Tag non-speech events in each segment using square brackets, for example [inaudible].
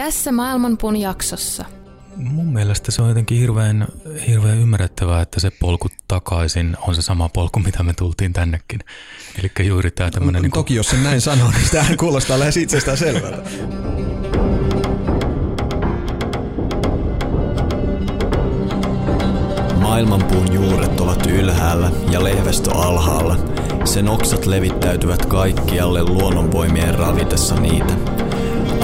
Tässä Maailmanpuun jaksossa. Mun mielestä se on jotenkin hirveän, hirveän ymmärrettävää, että se polku takaisin on se sama polku, mitä me tultiin tännekin. Eli juuri tämä tämmöinen... Niin kuin... Toki jos sen näin sanoo, niin tämähän kuulostaa lähes itsestään selvältä. Maailmanpuun juuret ovat ylhäällä ja lehvestö alhaalla. Sen oksat levittäytyvät kaikkialle luonnonvoimien ravitessa niitä.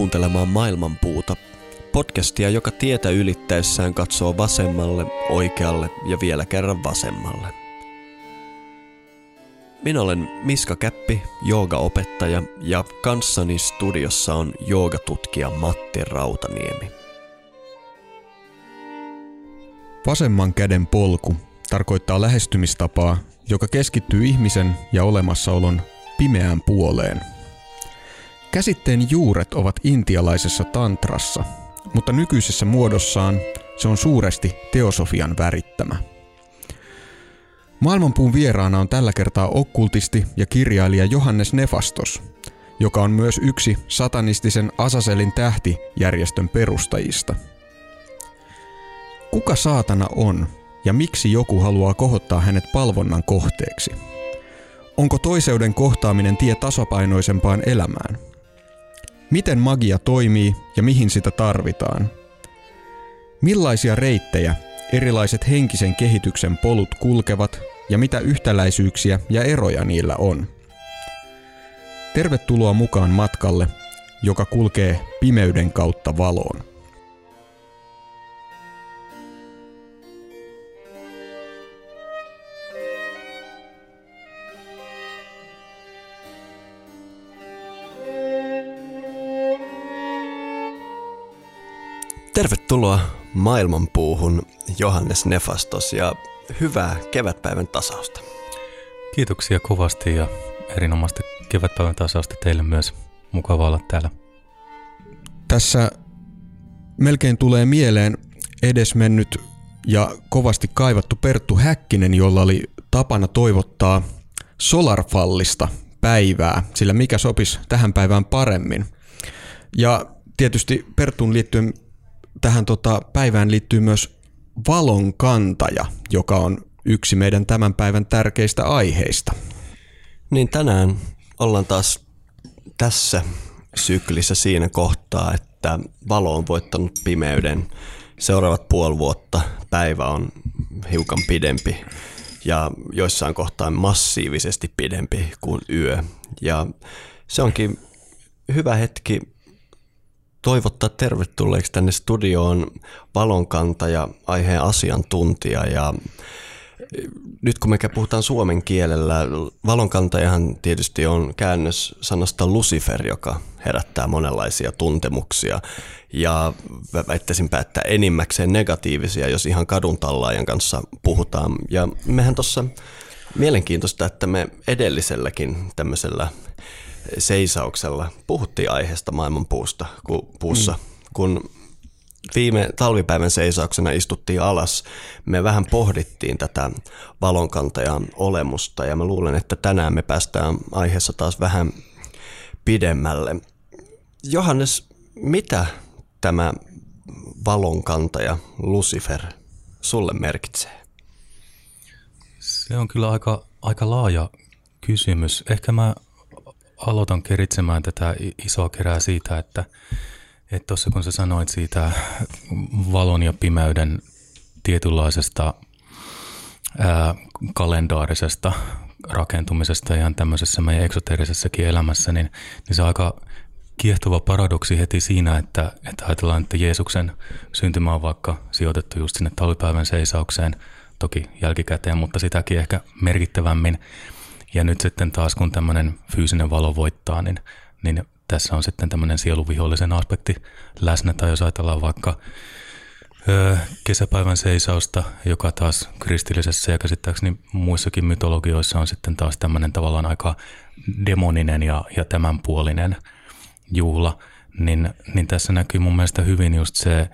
Kuuntelemaan Maailmanpuuta, podcastia, joka tietä ylittäessään katsoo vasemmalle, oikealle ja vielä kerran vasemmalle. Minä olen Miska Käppi, joogaopettaja ja kanssani studiossa on joogatutkija Matti Rautaniemi. Vasemman käden polku tarkoittaa lähestymistapaa, joka keskittyy ihmisen ja olemassaolon pimeään puoleen – Käsitteen juuret ovat intialaisessa tantrassa, mutta nykyisessä muodossaan se on suuresti teosofian värittämä. Maailmanpuun vieraana on tällä kertaa okkultisti ja kirjailija Johannes Nefastos, joka on myös yksi satanistisen Asaselin tähtijärjestön perustajista. Kuka saatana on ja miksi joku haluaa kohottaa hänet palvonnan kohteeksi? Onko toiseuden kohtaaminen tie tasapainoisempaan elämään – Miten magia toimii ja mihin sitä tarvitaan? Millaisia reittejä erilaiset henkisen kehityksen polut kulkevat ja mitä yhtäläisyyksiä ja eroja niillä on? Tervetuloa mukaan matkalle, joka kulkee pimeyden kautta valoon. Tervetuloa maailmanpuuhun Johannes Nefastos ja hyvää kevätpäivän tasausta. Kiitoksia kovasti ja erinomaista kevätpäivän tasausta teille myös. Mukava olla täällä. Tässä melkein tulee mieleen edesmennyt ja kovasti kaivattu Perttu Häkkinen, jolla oli tapana toivottaa Solarfallista päivää, sillä mikä sopisi tähän päivään paremmin. Ja tietysti Pertun liittyen tähän tota, päivään liittyy myös valon kantaja, joka on yksi meidän tämän päivän tärkeistä aiheista. Niin tänään ollaan taas tässä syklissä siinä kohtaa, että valo on voittanut pimeyden. Seuraavat puoli vuotta päivä on hiukan pidempi ja joissain kohtaan massiivisesti pidempi kuin yö. Ja se onkin hyvä hetki toivottaa tervetulleeksi tänne studioon valonkantaja, aiheen asiantuntija ja nyt kun me puhutaan suomen kielellä, valonkantajahan tietysti on käännös sanasta Lucifer, joka herättää monenlaisia tuntemuksia ja väittäisinpä, että enimmäkseen negatiivisia, jos ihan kadun tallaajan kanssa puhutaan. Ja mehän tuossa mielenkiintoista, että me edelliselläkin tämmöisellä seisauksella puhuttiin aiheesta maailmanpuusta ku, puussa, mm. kun viime talvipäivän seisauksena istuttiin alas, me vähän pohdittiin tätä valonkantajan olemusta ja mä luulen, että tänään me päästään aiheessa taas vähän pidemmälle. Johannes, mitä tämä valonkantaja Lucifer sulle merkitsee? Se on kyllä aika, aika laaja kysymys. Ehkä mä aloitan keritsemään tätä isoa kerää siitä, että tuossa kun sä sanoit siitä valon ja pimeyden tietynlaisesta ää, kalendaarisesta rakentumisesta ihan tämmöisessä meidän eksoteerisessakin elämässä, niin, niin se on aika kiehtova paradoksi heti siinä, että, että ajatellaan, että Jeesuksen syntymä on vaikka sijoitettu just sinne talvipäivän seisaukseen toki jälkikäteen, mutta sitäkin ehkä merkittävämmin. Ja nyt sitten taas kun tämmöinen fyysinen valo voittaa, niin, niin tässä on sitten tämmöinen sieluvihollisen aspekti läsnä. Tai jos ajatellaan vaikka ö, kesäpäivän seisausta, joka taas kristillisessä ja käsittääkseni muissakin mytologioissa on sitten taas tämmöinen tavallaan aika demoninen ja, ja tämänpuolinen juhla, niin, niin tässä näkyy mun mielestä hyvin just se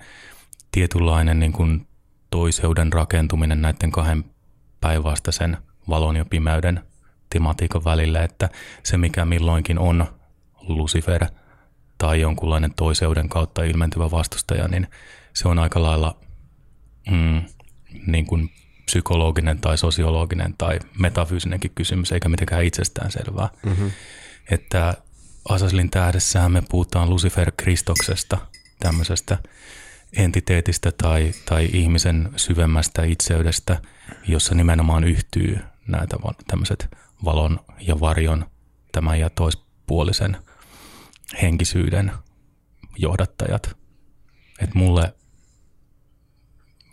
tietynlainen niin kuin toiseuden rakentuminen näiden kahden päinvastaisen valon ja pimeyden tematiikan välillä, että se mikä milloinkin on Lucifer tai jonkunlainen toiseuden kautta ilmentyvä vastustaja, niin se on aika lailla mm, niin kuin psykologinen tai sosiologinen tai metafyysinenkin kysymys, eikä mitenkään itsestään selvää. Mm-hmm. Että Asaslin tähdessähän me puhutaan Lucifer Kristoksesta, tämmöisestä entiteetistä tai, tai ihmisen syvemmästä itseydestä, jossa nimenomaan yhtyy näitä tämmöiset valon ja varjon, tämän ja toispuolisen henkisyyden johdattajat. Et mulle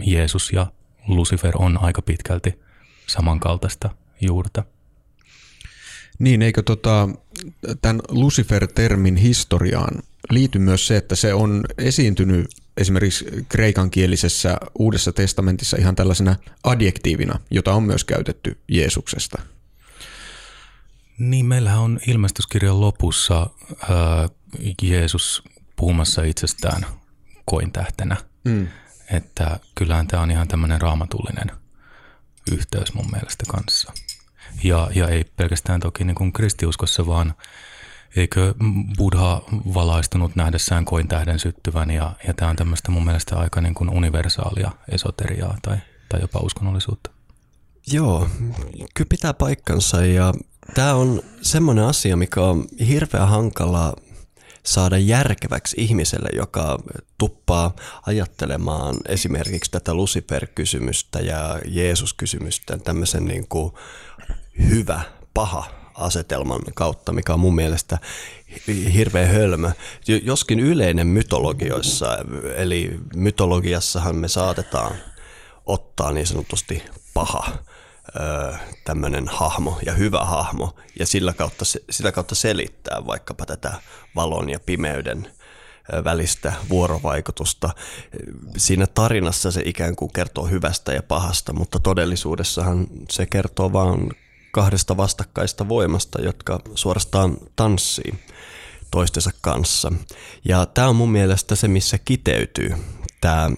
Jeesus ja Lucifer on aika pitkälti samankaltaista juurta. Niin, eikö tota, tämän Lucifer-termin historiaan liity myös se, että se on esiintynyt esimerkiksi kreikankielisessä Uudessa testamentissa ihan tällaisena adjektiivina, jota on myös käytetty Jeesuksesta. Niin, meillähän on ilmestyskirjan lopussa ää, Jeesus puhumassa itsestään kointähtenä. Mm. Että kyllähän tämä on ihan tämmöinen raamatullinen yhteys mun mielestä kanssa. Ja, ja ei pelkästään toki niin kuin kristiuskossa, vaan eikö Buddha valaistunut nähdessään koin tähden syttyvän ja, ja tämä on tämmöistä mun mielestä aika niin kuin universaalia esoteriaa tai, tai jopa uskonnollisuutta. Joo, kyllä pitää paikkansa ja tämä on semmoinen asia, mikä on hirveän hankala saada järkeväksi ihmiselle, joka tuppaa ajattelemaan esimerkiksi tätä Lucifer-kysymystä ja Jeesus-kysymystä tämmöisen niin kuin hyvä, paha asetelman kautta, mikä on mun mielestä hirveän hölmö. Joskin yleinen mytologioissa, eli mytologiassahan me saatetaan ottaa niin sanotusti paha tämmöinen hahmo ja hyvä hahmo ja sillä kautta, sitä kautta selittää vaikkapa tätä valon ja pimeyden välistä vuorovaikutusta. Siinä tarinassa se ikään kuin kertoo hyvästä ja pahasta, mutta todellisuudessahan se kertoo vain kahdesta vastakkaista voimasta, jotka suorastaan tanssii toistensa kanssa. Ja tämä on mun mielestä se, missä kiteytyy tämä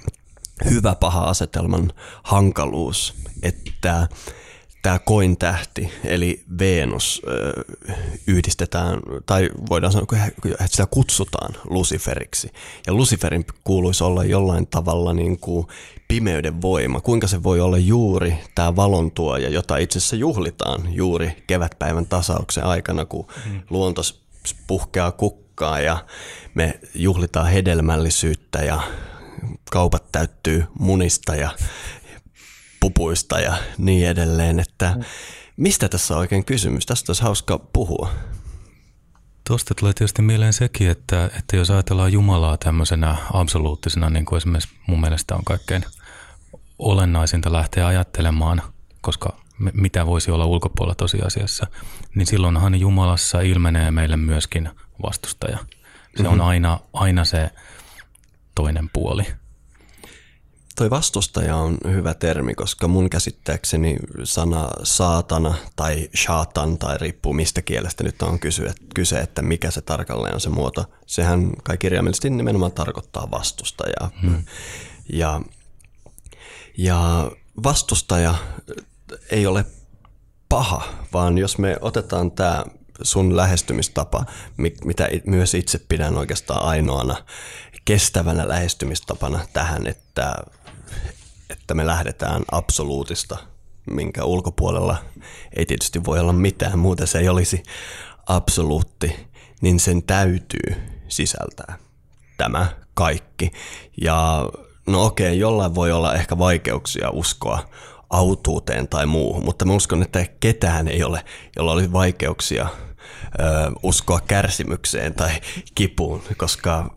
hyvä paha asetelman hankaluus, että tämä kointähti, eli Venus, yhdistetään, tai voidaan sanoa, että sitä kutsutaan Luciferiksi. Ja Luciferin kuuluisi olla jollain tavalla niin kuin pimeyden voima. Kuinka se voi olla juuri tämä valontuoja, jota itse asiassa juhlitaan juuri kevätpäivän tasauksen aikana, kun mm. luonto puhkeaa kukkaa ja me juhlitaan hedelmällisyyttä ja kaupat täyttyy munista ja pupuista ja niin edelleen, että mm. mistä tässä on oikein kysymys? Tästä olisi hauska puhua. Tuosta tulee tietysti mieleen sekin, että, että jos ajatellaan Jumalaa tämmöisenä absoluuttisena, niin kuin esimerkiksi mun mielestä on kaikkein olennaisinta lähteä ajattelemaan, koska mitä voisi olla ulkopuolella tosiasiassa, niin silloinhan Jumalassa ilmenee meille myöskin vastustaja. Se mm-hmm. on aina, aina se toinen puoli. Toi vastustaja on hyvä termi, koska mun käsittääkseni sana saatana tai shatan tai riippuu mistä kielestä nyt on kyse, kyse, että mikä se tarkalleen on se muoto. Sehän kai kirjaimellisesti nimenomaan tarkoittaa vastustajaa. Hmm. Ja, ja vastustaja ei ole paha, vaan jos me otetaan tämä sun lähestymistapa, mitä myös itse pidän oikeastaan ainoana kestävänä lähestymistapana tähän, että että me lähdetään absoluutista, minkä ulkopuolella ei tietysti voi olla mitään, muuta se ei olisi absoluutti, niin sen täytyy sisältää tämä kaikki. Ja no okei, jollain voi olla ehkä vaikeuksia uskoa autuuteen tai muuhun, mutta mä uskon, että ketään ei ole, jolla olisi vaikeuksia ö, uskoa kärsimykseen tai kipuun, koska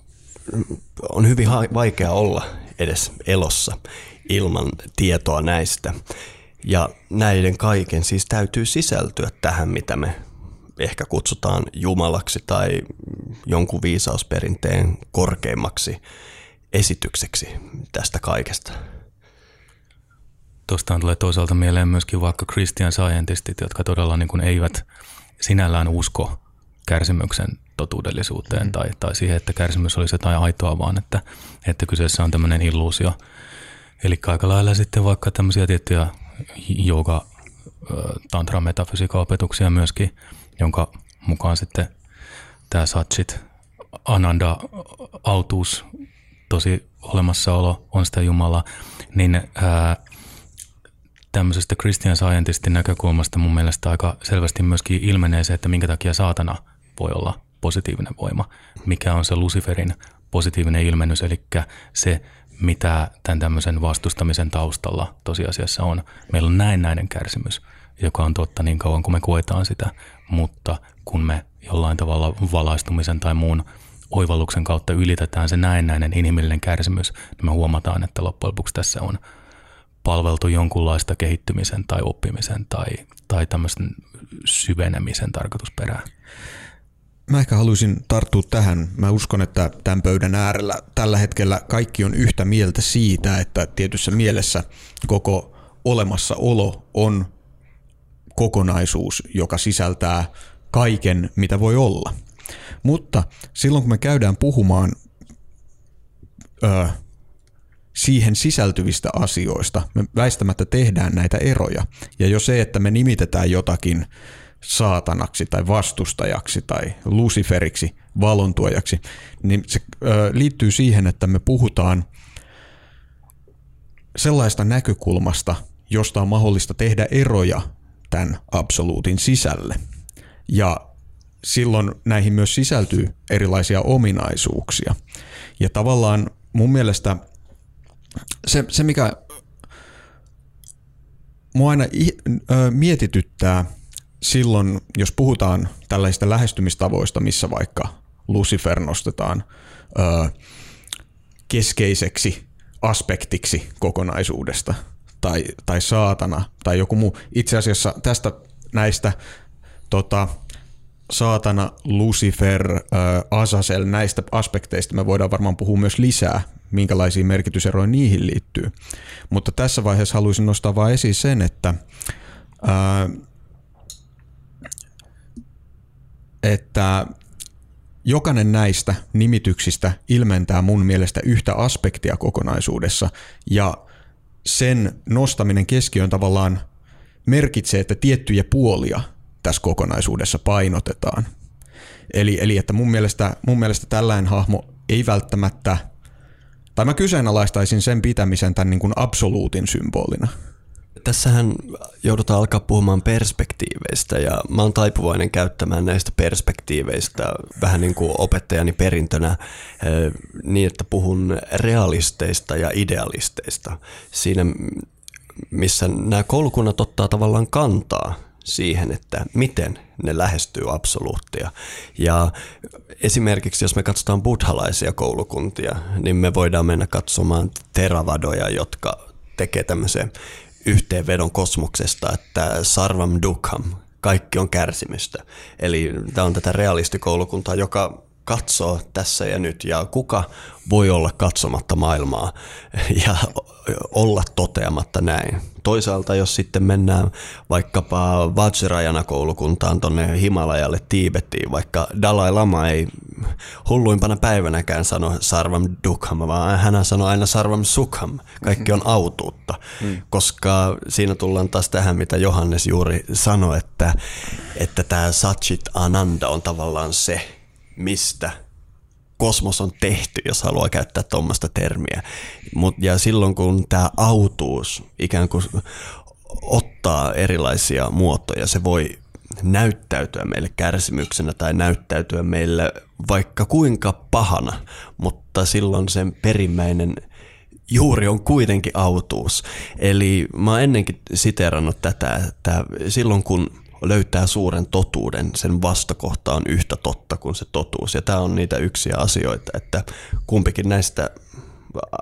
on hyvin vaikea olla edes elossa ilman tietoa näistä. Ja näiden kaiken siis täytyy sisältyä tähän, mitä me ehkä kutsutaan Jumalaksi tai jonkun viisausperinteen korkeimmaksi esitykseksi tästä kaikesta. Tuostaan tulee toisaalta mieleen myöskin vaikka Christian Scientistit, jotka todella niin kuin eivät sinällään usko kärsimyksen totuudellisuuteen mm. tai, tai siihen, että kärsimys olisi jotain aitoa, vaan että, että kyseessä on tämmöinen illuusio. Eli aika lailla sitten vaikka tämmöisiä tiettyjä jooga, tantra, metafysiikan opetuksia myöskin, jonka mukaan sitten tämä satchit, ananda, autuus, tosi olemassaolo on sitä Jumalaa, niin ää, tämmöisestä Christian Scientistin näkökulmasta mun mielestä aika selvästi myöskin ilmenee se, että minkä takia saatana voi olla positiivinen voima, mikä on se Luciferin positiivinen ilmennys, eli se, mitä tämän tämmöisen vastustamisen taustalla tosiasiassa on. Meillä on näennäinen kärsimys, joka on totta niin kauan kuin me koetaan sitä, mutta kun me jollain tavalla valaistumisen tai muun oivalluksen kautta ylitetään se näennäinen inhimillinen kärsimys, niin me huomataan, että loppujen lopuksi tässä on palveltu jonkunlaista kehittymisen tai oppimisen tai, tai tämmöisen syvenemisen tarkoitusperää. Mä ehkä haluaisin tarttua tähän. Mä uskon, että tämän pöydän äärellä tällä hetkellä kaikki on yhtä mieltä siitä, että tietyssä mielessä koko olemassaolo on kokonaisuus, joka sisältää kaiken, mitä voi olla. Mutta silloin kun me käydään puhumaan ö, siihen sisältyvistä asioista, me väistämättä tehdään näitä eroja. Ja jo se, että me nimitetään jotakin saatanaksi tai vastustajaksi tai luciferiksi, valontuojaksi, niin se liittyy siihen, että me puhutaan sellaista näkökulmasta, josta on mahdollista tehdä eroja tämän absoluutin sisälle. Ja silloin näihin myös sisältyy erilaisia ominaisuuksia. Ja tavallaan mun mielestä se, se mikä mua aina mietityttää silloin, jos puhutaan tällaisista lähestymistavoista, missä vaikka Lucifer nostetaan ö, keskeiseksi aspektiksi kokonaisuudesta, tai, tai saatana, tai joku muu. Itse asiassa tästä näistä tota, saatana, Lucifer, äh, Azazel, näistä aspekteista me voidaan varmaan puhua myös lisää, minkälaisia merkityseroja niihin liittyy. Mutta tässä vaiheessa haluaisin nostaa vain esiin sen, että, äh, että jokainen näistä nimityksistä ilmentää mun mielestä yhtä aspektia kokonaisuudessa ja sen nostaminen keskiöön tavallaan merkitsee, että tiettyjä puolia tässä kokonaisuudessa painotetaan. Eli, eli että mun mielestä, mun mielestä tällainen hahmo ei välttämättä, tai mä kyseenalaistaisin sen pitämisen tämän niin kuin absoluutin symbolina – Tässähän joudutaan alkaa puhumaan perspektiiveistä ja mä oon taipuvainen käyttämään näistä perspektiiveistä vähän niin kuin opettajani perintönä eh, niin, että puhun realisteista ja idealisteista. Siinä missä nämä koulukunnat ottaa tavallaan kantaa siihen, että miten ne lähestyy absoluuttia. Ja esimerkiksi jos me katsotaan buddhalaisia koulukuntia, niin me voidaan mennä katsomaan teravadoja, jotka tekee tämmöisen yhteenvedon kosmoksesta, että sarvam dukham, kaikki on kärsimystä. Eli tämä on tätä realistikoulukuntaa, joka katsoo tässä ja nyt ja kuka voi olla katsomatta maailmaa [laughs] ja olla toteamatta näin. Toisaalta jos sitten mennään vaikkapa Vajrayana koulukuntaan tonne Himalajalle Tiibettiin, vaikka Dalai Lama ei hulluimpana päivänäkään sano sarvam dukham, vaan hän sanoo aina sarvam sukham. Kaikki on autuutta, hmm. koska siinä tullaan taas tähän, mitä Johannes juuri sanoi, että, että tämä Satchit Ananda on tavallaan se, mistä kosmos on tehty, jos haluaa käyttää tuommoista termiä. Mut, ja silloin kun tämä autuus ikään kuin ottaa erilaisia muotoja, se voi näyttäytyä meille kärsimyksenä tai näyttäytyä meille vaikka kuinka pahana, mutta silloin sen perimmäinen juuri on kuitenkin autuus. Eli mä oon ennenkin siterannut tätä, että silloin kun löytää suuren totuuden, sen vastakohta on yhtä totta kuin se totuus. Ja tämä on niitä yksiä asioita, että kumpikin näistä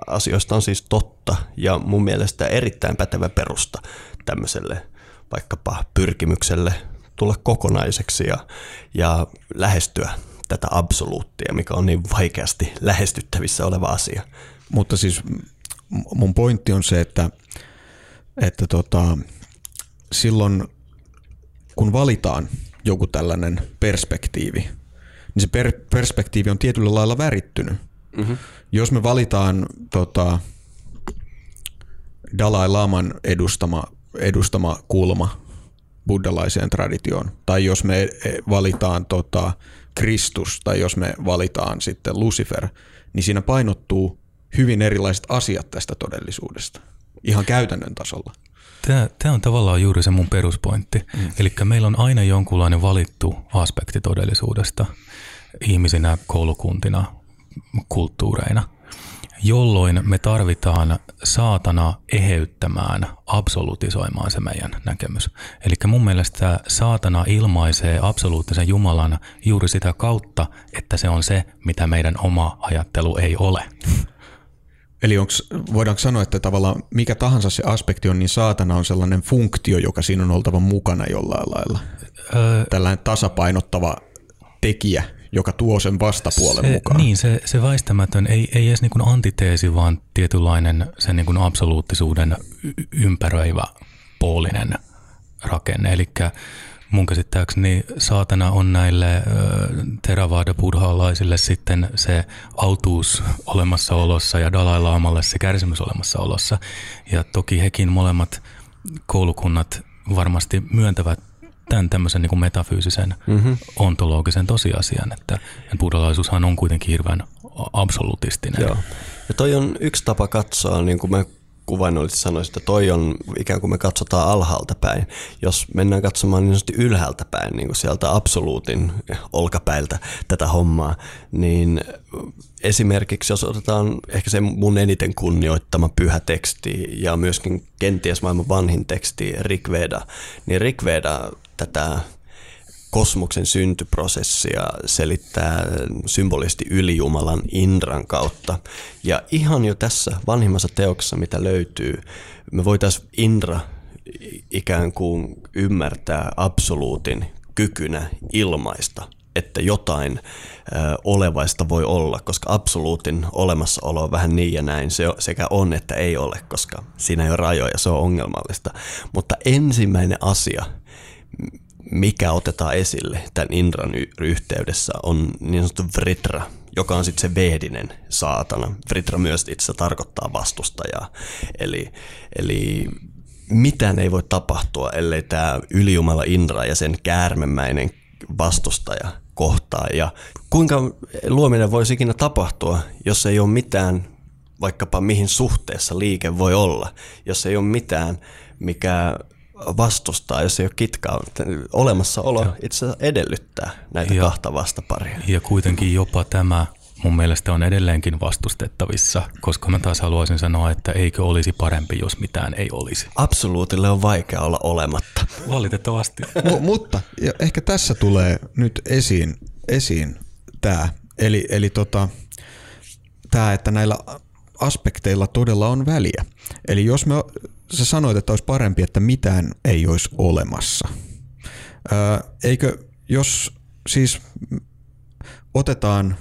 asioista on siis totta ja mun mielestä erittäin pätevä perusta tämmöiselle vaikkapa pyrkimykselle tulla kokonaiseksi ja, ja lähestyä tätä absoluuttia, mikä on niin vaikeasti lähestyttävissä oleva asia. Mutta siis mun pointti on se, että, että tota, silloin kun valitaan joku tällainen perspektiivi, niin se per, perspektiivi on tietyllä lailla värittynyt. Mm-hmm. Jos me valitaan tota, Dalai Laman edustama, edustama kulma buddhalaiseen traditioon, tai jos me valitaan tota, Kristus, tai jos me valitaan sitten Lucifer, niin siinä painottuu hyvin erilaiset asiat tästä todellisuudesta, ihan käytännön tasolla. Tämä, tämä on tavallaan juuri se mun peruspointti. Mm. Eli meillä on aina jonkunlainen valittu aspekti todellisuudesta ihmisinä, koulukuntina, kulttuureina, jolloin me tarvitaan saatana eheyttämään, absolutisoimaan se meidän näkemys. Eli mun mielestä saatana ilmaisee absoluuttisen Jumalan juuri sitä kautta, että se on se, mitä meidän oma ajattelu ei ole. Eli onks, voidaanko sanoa, että tavallaan mikä tahansa se aspekti on, niin saatana on sellainen funktio, joka siinä on oltava mukana jollain lailla? Öö, Tällainen tasapainottava tekijä, joka tuo sen vastapuolen se, mukaan. Niin, se, se väistämätön, ei, ei edes niin kuin antiteesi, vaan tietynlainen sen niin kuin absoluuttisuuden ympäröivä puolinen rakenne. Eli mun käsittääkseni saatana on näille buddhalaisille sitten se autuus olemassaolossa ja Dalai Laamalle se kärsimys olemassaolossa. Ja toki hekin molemmat koulukunnat varmasti myöntävät tämän tämmöisen niin kuin metafyysisen mm-hmm. ontologisen tosiasian, että buddhalaisuushan on kuitenkin hirveän absolutistinen. Joo. Ja toi on yksi tapa katsoa, niin kuin me kuvainnollisesti sanoisin, että toi on ikään kuin me katsotaan alhaalta päin. Jos mennään katsomaan niin sanotusti ylhäältä päin, niin kuin sieltä absoluutin olkapäiltä tätä hommaa, niin esimerkiksi jos otetaan ehkä se mun eniten kunnioittama pyhä teksti ja myöskin kenties maailman vanhin teksti Rikveda, niin Rikveda tätä kosmoksen syntyprosessia selittää symbolisesti ylijumalan Indran kautta. Ja ihan jo tässä vanhimmassa teoksessa, mitä löytyy, me voitaisiin Indra ikään kuin ymmärtää absoluutin kykynä ilmaista, että jotain ö, olevaista voi olla, koska absoluutin olemassaolo on vähän niin ja näin. Se sekä on että ei ole, koska siinä ei ole rajoja, se on ongelmallista. Mutta ensimmäinen asia, mikä otetaan esille tämän Indran yhteydessä on niin sanottu Vritra, joka on sitten se vehdinen saatana. Vritra myös itse tarkoittaa vastustajaa. Eli, eli mitään ei voi tapahtua, ellei tämä ylijumala Indra ja sen käärmemäinen vastustaja kohtaa. Ja kuinka luominen voisi ikinä tapahtua, jos ei ole mitään, vaikkapa mihin suhteessa liike voi olla, jos ei ole mitään, mikä vastustaa, jos ei ole kitkaa. Olemassaolo Joo. itse asiassa edellyttää näitä ja, kahta vastaparia. Ja kuitenkin jopa tämä mun mielestä on edelleenkin vastustettavissa, koska mä taas haluaisin sanoa, että eikö olisi parempi, jos mitään ei olisi. Absoluutille on vaikea olla olematta. Valitettavasti. [laughs] M- mutta ja ehkä tässä tulee nyt esiin, esiin tämä, eli, eli tota, tämä, että näillä aspekteilla todella on väliä. Eli jos me sä sanoit, että olisi parempi, että mitään ei olisi olemassa. Ää, eikö, jos siis otetaan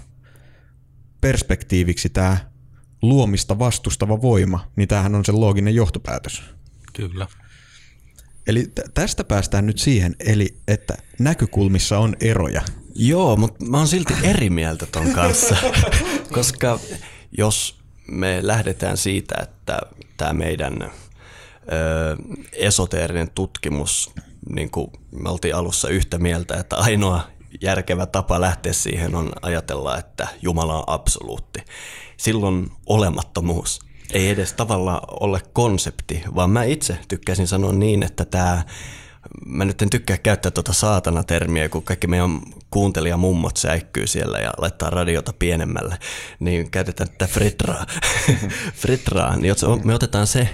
perspektiiviksi tämä luomista vastustava voima, niin tämähän on se looginen johtopäätös. Kyllä. Eli t- tästä päästään nyt siihen, eli että näkökulmissa on eroja. Joo, mutta mä oon silti eri mieltä ton kanssa, [laughs] koska jos me lähdetään siitä, että tämä meidän esoteerinen tutkimus, niin kuin me oltiin alussa yhtä mieltä, että ainoa järkevä tapa lähteä siihen on ajatella, että Jumala on absoluutti. Silloin olemattomuus ei edes tavallaan ole konsepti, vaan mä itse tykkäsin sanoa niin, että tämä mä nyt en tykkää käyttää tuota saatana-termiä, kun kaikki meidän kuuntelijamummot säikkyy siellä ja laittaa radiota pienemmälle, niin käytetään tätä fritraa. [laughs] fritraa, niin me otetaan se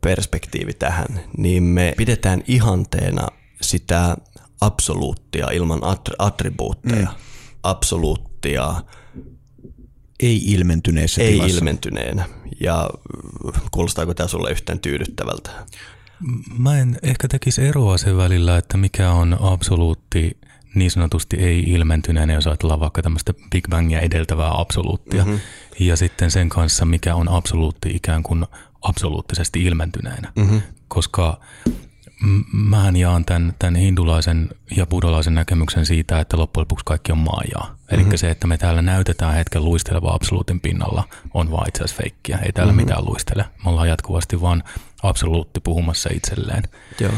perspektiivi tähän, niin me pidetään ihanteena sitä absoluuttia ilman attribuutteja, mm. absoluuttia ei ilmentyneessä ei tilassa. ilmentyneenä. Ja kuulostaako tämä sulle yhtään tyydyttävältä? Mä en ehkä tekisi eroa sen välillä, että mikä on absoluutti niin sanotusti ei ilmentyneenä, jos ajatellaan vaikka tämmöistä Big Bangia edeltävää absoluuttia, mm-hmm. ja sitten sen kanssa, mikä on absoluutti ikään kuin absoluuttisesti ilmentyneenä. Mm-hmm. Koska mähän jaan tämän, tämän hindulaisen ja buddhalaisen näkemyksen siitä, että loppujen lopuksi kaikki on maajaa. Eli mm-hmm. se, että me täällä näytetään hetken luisteleva absoluutin pinnalla, on vaan itse asiassa feikkiä. Ei täällä mm-hmm. mitään luistele. Me ollaan jatkuvasti vaan absoluutti puhumassa itselleen. Joo.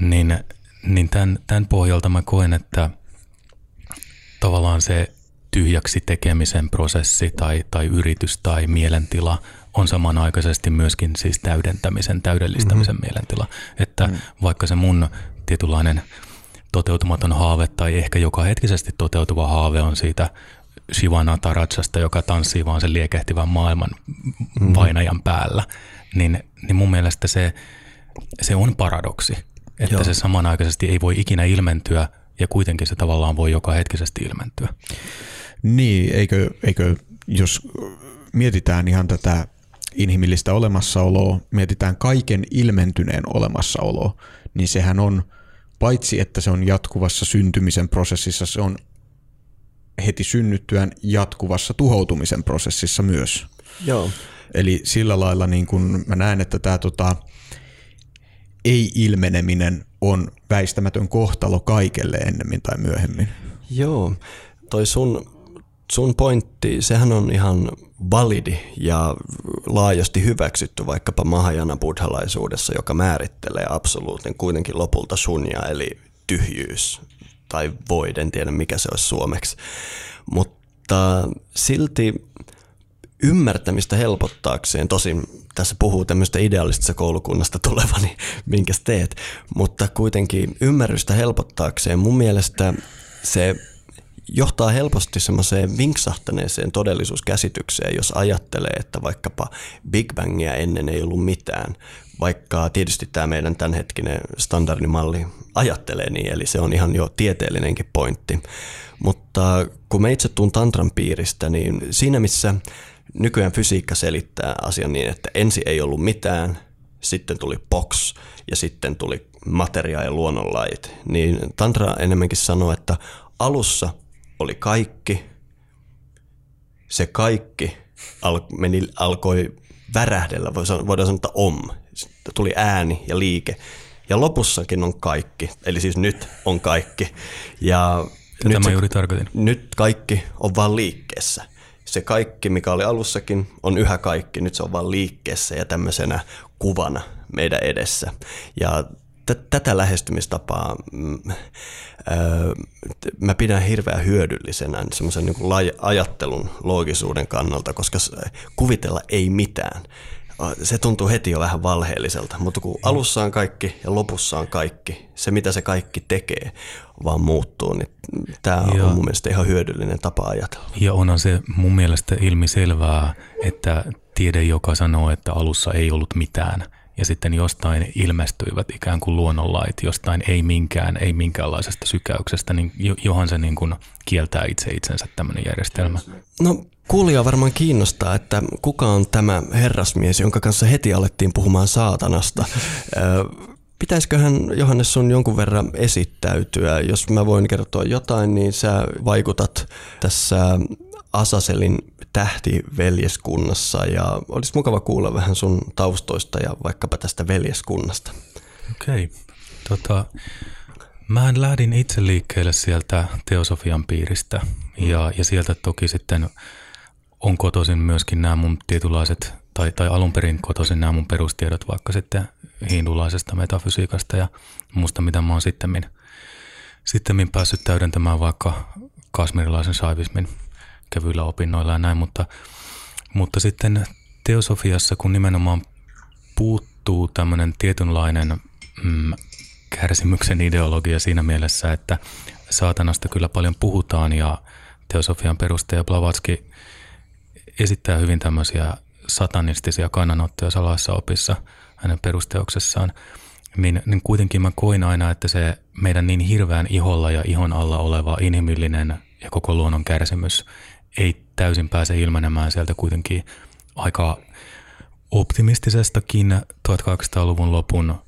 Niin, niin tämän, tämän pohjalta mä koen, että tavallaan se tyhjäksi tekemisen prosessi tai, tai yritys tai mielentila on samanaikaisesti myöskin siis täydentämisen, täydellistämisen mm-hmm. mielentila. Että mm. vaikka se mun tietynlainen toteutumaton haave tai ehkä joka hetkisesti toteutuva haave on siitä Shivana Tarajasta, joka tanssii vaan sen liekehtivän maailman mm. painajan päällä, niin, niin mun mielestä se, se on paradoksi, että Joo. se samanaikaisesti ei voi ikinä ilmentyä ja kuitenkin se tavallaan voi joka hetkisesti ilmentyä. Niin, eikö, eikö jos mietitään ihan tätä inhimillistä olemassaoloa, mietitään kaiken ilmentyneen olemassaoloa, niin sehän on, paitsi että se on jatkuvassa syntymisen prosessissa, se on heti synnyttyään jatkuvassa tuhoutumisen prosessissa myös. Joo. Eli sillä lailla niin kun mä näen, että tämä tota, ei-ilmeneminen on väistämätön kohtalo kaikelle ennemmin tai myöhemmin. Joo, toi sun sun pointti, sehän on ihan validi ja laajasti hyväksytty vaikkapa Mahajana buddhalaisuudessa, joka määrittelee absoluutin kuitenkin lopulta sunja, eli tyhjyys tai void, en tiedä mikä se olisi suomeksi. Mutta silti ymmärtämistä helpottaakseen, tosin tässä puhuu tämmöistä idealistisesta koulukunnasta tulevani, [laughs] minkä teet, mutta kuitenkin ymmärrystä helpottaakseen mun mielestä se johtaa helposti semmoiseen vinksahtaneeseen todellisuuskäsitykseen, jos ajattelee, että vaikkapa Big Bangia ennen ei ollut mitään, vaikka tietysti tämä meidän tämänhetkinen standardimalli ajattelee niin, eli se on ihan jo tieteellinenkin pointti. Mutta kun me itse tuun tantran piiristä, niin siinä missä nykyään fysiikka selittää asian niin, että ensi ei ollut mitään, sitten tuli box ja sitten tuli materia ja luonnonlait, niin tantra enemmänkin sanoo, että alussa oli kaikki. Se kaikki al- meni, alkoi värähdellä, voidaan sanoa, että om. Sitten tuli ääni ja liike. Ja lopussakin on kaikki, eli siis nyt on kaikki. Ja Tätä nyt, mä juuri tarkoitin. Nyt kaikki on vaan liikkeessä. Se kaikki, mikä oli alussakin, on yhä kaikki. Nyt se on vaan liikkeessä ja tämmöisenä kuvana meidän edessä. Ja tätä lähestymistapaa mm, mä pidän hirveän hyödyllisenä semmoisen niin ajattelun loogisuuden kannalta, koska kuvitella ei mitään. Se tuntuu heti jo vähän valheelliselta, mutta kun alussa on kaikki ja lopussa on kaikki, se mitä se kaikki tekee vaan muuttuu, niin tämä on mun mielestä ihan hyödyllinen tapa ajatella. Ja onhan se mun mielestä ilmiselvää, että tiede, joka sanoo, että alussa ei ollut mitään – ja sitten jostain ilmestyivät ikään kuin luonnonlait, jostain ei minkään, ei minkäänlaisesta sykäyksestä, niin johan se niin kuin kieltää itse itsensä tämmöinen järjestelmä. No kuulija varmaan kiinnostaa, että kuka on tämä herrasmies, jonka kanssa heti alettiin puhumaan saatanasta. Pitäisiköhän Johannes sun jonkun verran esittäytyä? Jos mä voin kertoa jotain, niin sä vaikutat tässä Asaselin tähtiveljeskunnassa ja olisi mukava kuulla vähän sun taustoista ja vaikkapa tästä veljeskunnasta. Okei. Okay. Tota, mä lähdin itse liikkeelle sieltä teosofian piiristä ja, ja sieltä toki sitten on kotoisin myöskin nämä mun tietynlaiset, tai, tai alun perin kotoisin nämä mun perustiedot vaikka sitten hindulaisesta metafysiikasta ja musta mitä mä oon sitten, sitten päässyt täydentämään vaikka kasmirilaisen saivismin kevyillä opinnoilla ja näin, mutta, mutta sitten teosofiassa, kun nimenomaan puuttuu tämmöinen tietynlainen mm, kärsimyksen ideologia siinä mielessä, että saatanasta kyllä paljon puhutaan ja teosofian perustaja Blavatsky esittää hyvin tämmöisiä satanistisia kannanottoja salaissa opissa hänen perusteoksessaan, niin, niin kuitenkin mä koin aina, että se meidän niin hirveän iholla ja ihon alla oleva inhimillinen ja koko luonnon kärsimys ei täysin pääse ilmenemään sieltä kuitenkin aika optimistisestakin 1800-luvun lopun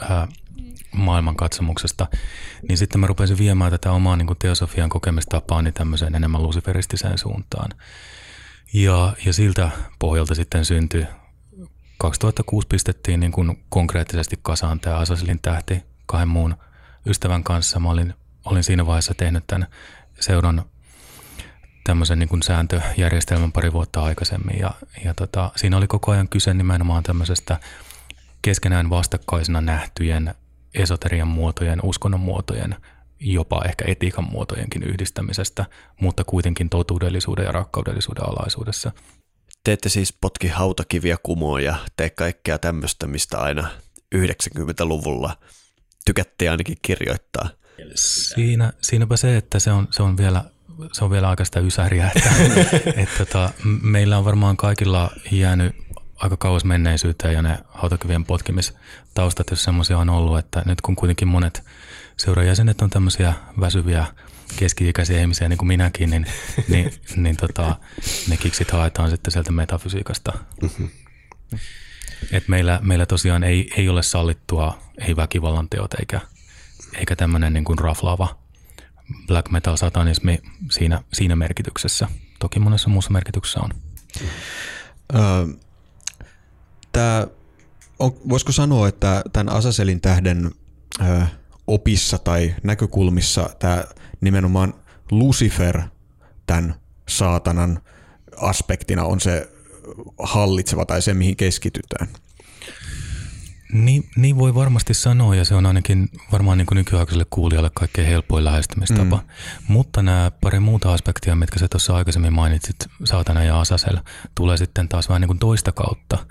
ää, maailmankatsomuksesta, niin sitten mä rupesin viemään tätä omaa niin teosofian kokemistapaani tämmöiseen enemmän luciferistiseen suuntaan. Ja, ja siltä pohjalta sitten syntyi 2006 pistettiin niin kuin konkreettisesti kasaan tämä Asasilin tähti kahden muun ystävän kanssa. Mä olin, olin siinä vaiheessa tehnyt tämän seuran tämmöisen niin kuin sääntöjärjestelmän pari vuotta aikaisemmin ja, ja tota, siinä oli koko ajan kyse nimenomaan tämmöisestä keskenään vastakkaisena nähtyjen esoterian muotojen, uskonnon muotojen, jopa ehkä etiikan muotojenkin yhdistämisestä, mutta kuitenkin totuudellisuuden ja rakkaudellisuuden alaisuudessa. Te ette siis potki hautakiviä kumoon ja tee kaikkea tämmöistä, mistä aina 90-luvulla tykättiin ainakin kirjoittaa. Siinä, siinäpä se, että se on, se on vielä se on vielä aika sitä ysäriä, että, [laughs] että tota, meillä on varmaan kaikilla jäänyt aika kauas menneisyyteen ja ne hautakivien potkimistaustat, jos semmoisia on ollut, että nyt kun kuitenkin monet seurajäsenet on tämmöisiä väsyviä keski-ikäisiä ihmisiä niin kuin minäkin, niin, niin, niin tota, ne kiksit haetaan sitten sieltä metafysiikasta. Mm-hmm. Et meillä, meillä tosiaan ei, ei ole sallittua ei väkivallan teot eikä, eikä tämmöinen niin kuin raflaava black metal satanismi siinä, siinä merkityksessä. Toki monessa muussa merkityksessä on. Öö, tää, on, voisiko sanoa, että tämän Asaselin tähden opissa tai näkökulmissa tämä nimenomaan Lucifer tämän saatanan aspektina on se hallitseva tai se, mihin keskitytään? Niin, niin voi varmasti sanoa, ja se on ainakin varmaan niin kuin nykyaikaiselle kuulijalle kaikkein helpoin lähestymistapa. Mm. Mutta nämä pari muuta aspektia, mitkä sä tuossa aikaisemmin mainitsit, saatana ja asasel, tulee sitten taas vähän niin kuin toista kautta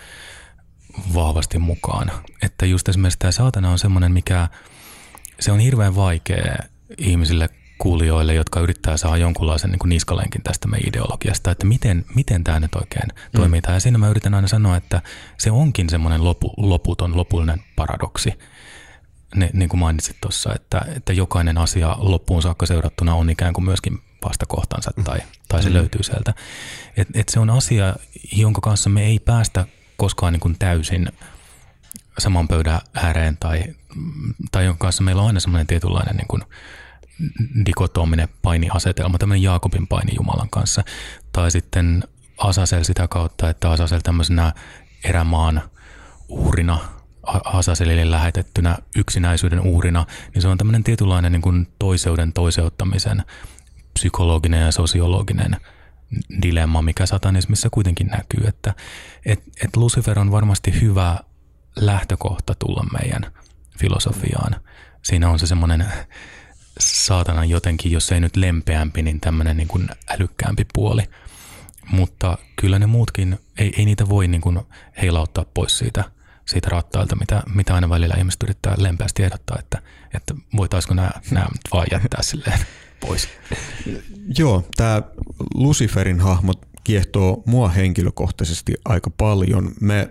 vahvasti mukaan. Että just esimerkiksi tämä saatana on semmoinen, mikä se on hirveän vaikea ihmisille kuulijoille, jotka yrittää saada jonkunlaisen niin kuin niskalenkin tästä meidän ideologiasta, että miten, miten tämä nyt oikein mm. toimii. Ja siinä mä yritän aina sanoa, että se onkin semmoinen lopu, loputon, lopullinen paradoksi. Ne, niin kuin mainitsit tuossa, että, että jokainen asia loppuun saakka seurattuna on ikään kuin myöskin vastakohtansa tai, tai se mm. löytyy sieltä. Et, et se on asia, jonka kanssa me ei päästä koskaan niin kuin täysin saman pöydän ääreen tai, tai jonka kanssa meillä on aina semmoinen tietynlainen niin kuin dikotominen painiasetelma, tämmöinen Jaakobin paini Jumalan kanssa. Tai sitten Asasel sitä kautta, että Asasel tämmöisenä erämaan uhrina, Asaselille lähetettynä yksinäisyyden uhrina, niin se on tämmöinen tietynlainen niin kuin toiseuden toiseuttamisen psykologinen ja sosiologinen dilemma, mikä satanismissa kuitenkin näkyy, että et, et Lucifer on varmasti hyvä lähtökohta tulla meidän filosofiaan. Siinä on se semmoinen saatana jotenkin, jos ei nyt lempeämpi, niin tämmöinen niin kuin älykkäämpi puoli. Mutta kyllä ne muutkin, ei, ei niitä voi niin kuin heilauttaa pois siitä, siitä rattailta, mitä, mitä aina välillä ihmiset yrittää lempeästi ehdottaa, että, että voitaisiko nämä, nämä vaan jättää silleen pois. Joo, tämä Luciferin hahmo kiehtoo mua henkilökohtaisesti aika paljon. Me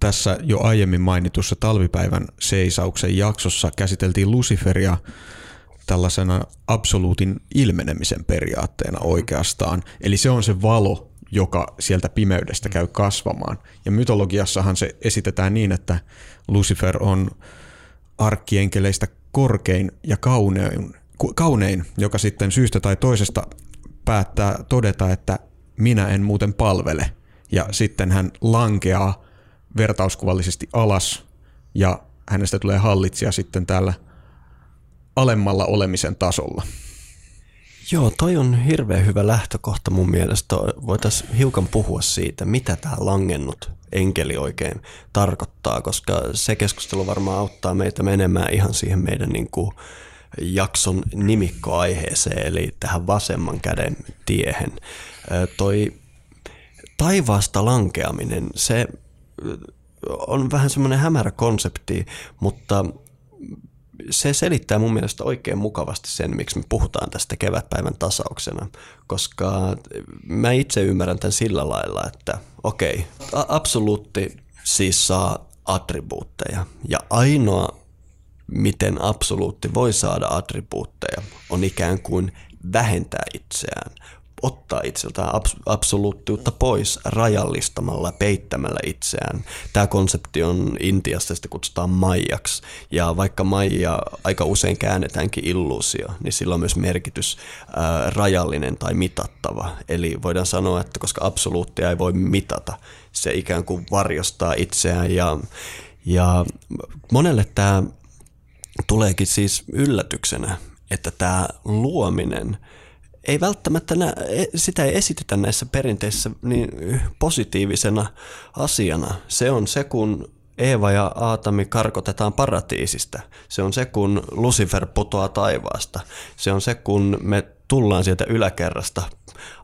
tässä jo aiemmin mainitussa talvipäivän seisauksen jaksossa käsiteltiin Luciferia tällaisena absoluutin ilmenemisen periaatteena oikeastaan. Eli se on se valo, joka sieltä pimeydestä käy kasvamaan. Ja mytologiassahan se esitetään niin, että Lucifer on arkkienkeleistä korkein ja kaunein, kaunein, joka sitten syystä tai toisesta päättää todeta, että minä en muuten palvele. Ja sitten hän lankeaa vertauskuvallisesti alas ja hänestä tulee hallitsija sitten täällä – alemmalla olemisen tasolla. Joo, toi on hirveän hyvä lähtökohta mun mielestä. Voitaisiin hiukan puhua siitä, mitä tämä langennut enkeli oikein tarkoittaa, koska se keskustelu varmaan auttaa meitä menemään ihan siihen meidän niin kuin jakson nimikkoaiheeseen, eli tähän vasemman käden tiehen. Toi taivaasta lankeaminen, se on vähän semmoinen hämärä konsepti, mutta se selittää mun mielestä oikein mukavasti sen, miksi me puhutaan tästä kevätpäivän tasauksena, koska mä itse ymmärrän tämän sillä lailla, että okei, okay, absoluutti siis saa attribuutteja ja ainoa miten absoluutti voi saada attribuutteja on ikään kuin vähentää itseään, ottaa itseltään abs- absoluuttiutta pois rajallistamalla, peittämällä itseään. Tämä konsepti on Intiassa, sitä kutsutaan maijaksi. Ja vaikka maija aika usein käännetäänkin illuusio, niin sillä on myös merkitys ää, rajallinen tai mitattava. Eli voidaan sanoa, että koska absoluuttia ei voi mitata, se ikään kuin varjostaa itseään ja, ja monelle tämä tuleekin siis yllätyksenä, että tämä luominen ei välttämättä, nä, e, sitä ei esitetä näissä perinteissä niin positiivisena asiana. Se on se, kun Eeva ja Aatami karkotetaan paratiisista. Se on se, kun Lucifer putoaa taivaasta. Se on se, kun me tullaan sieltä yläkerrasta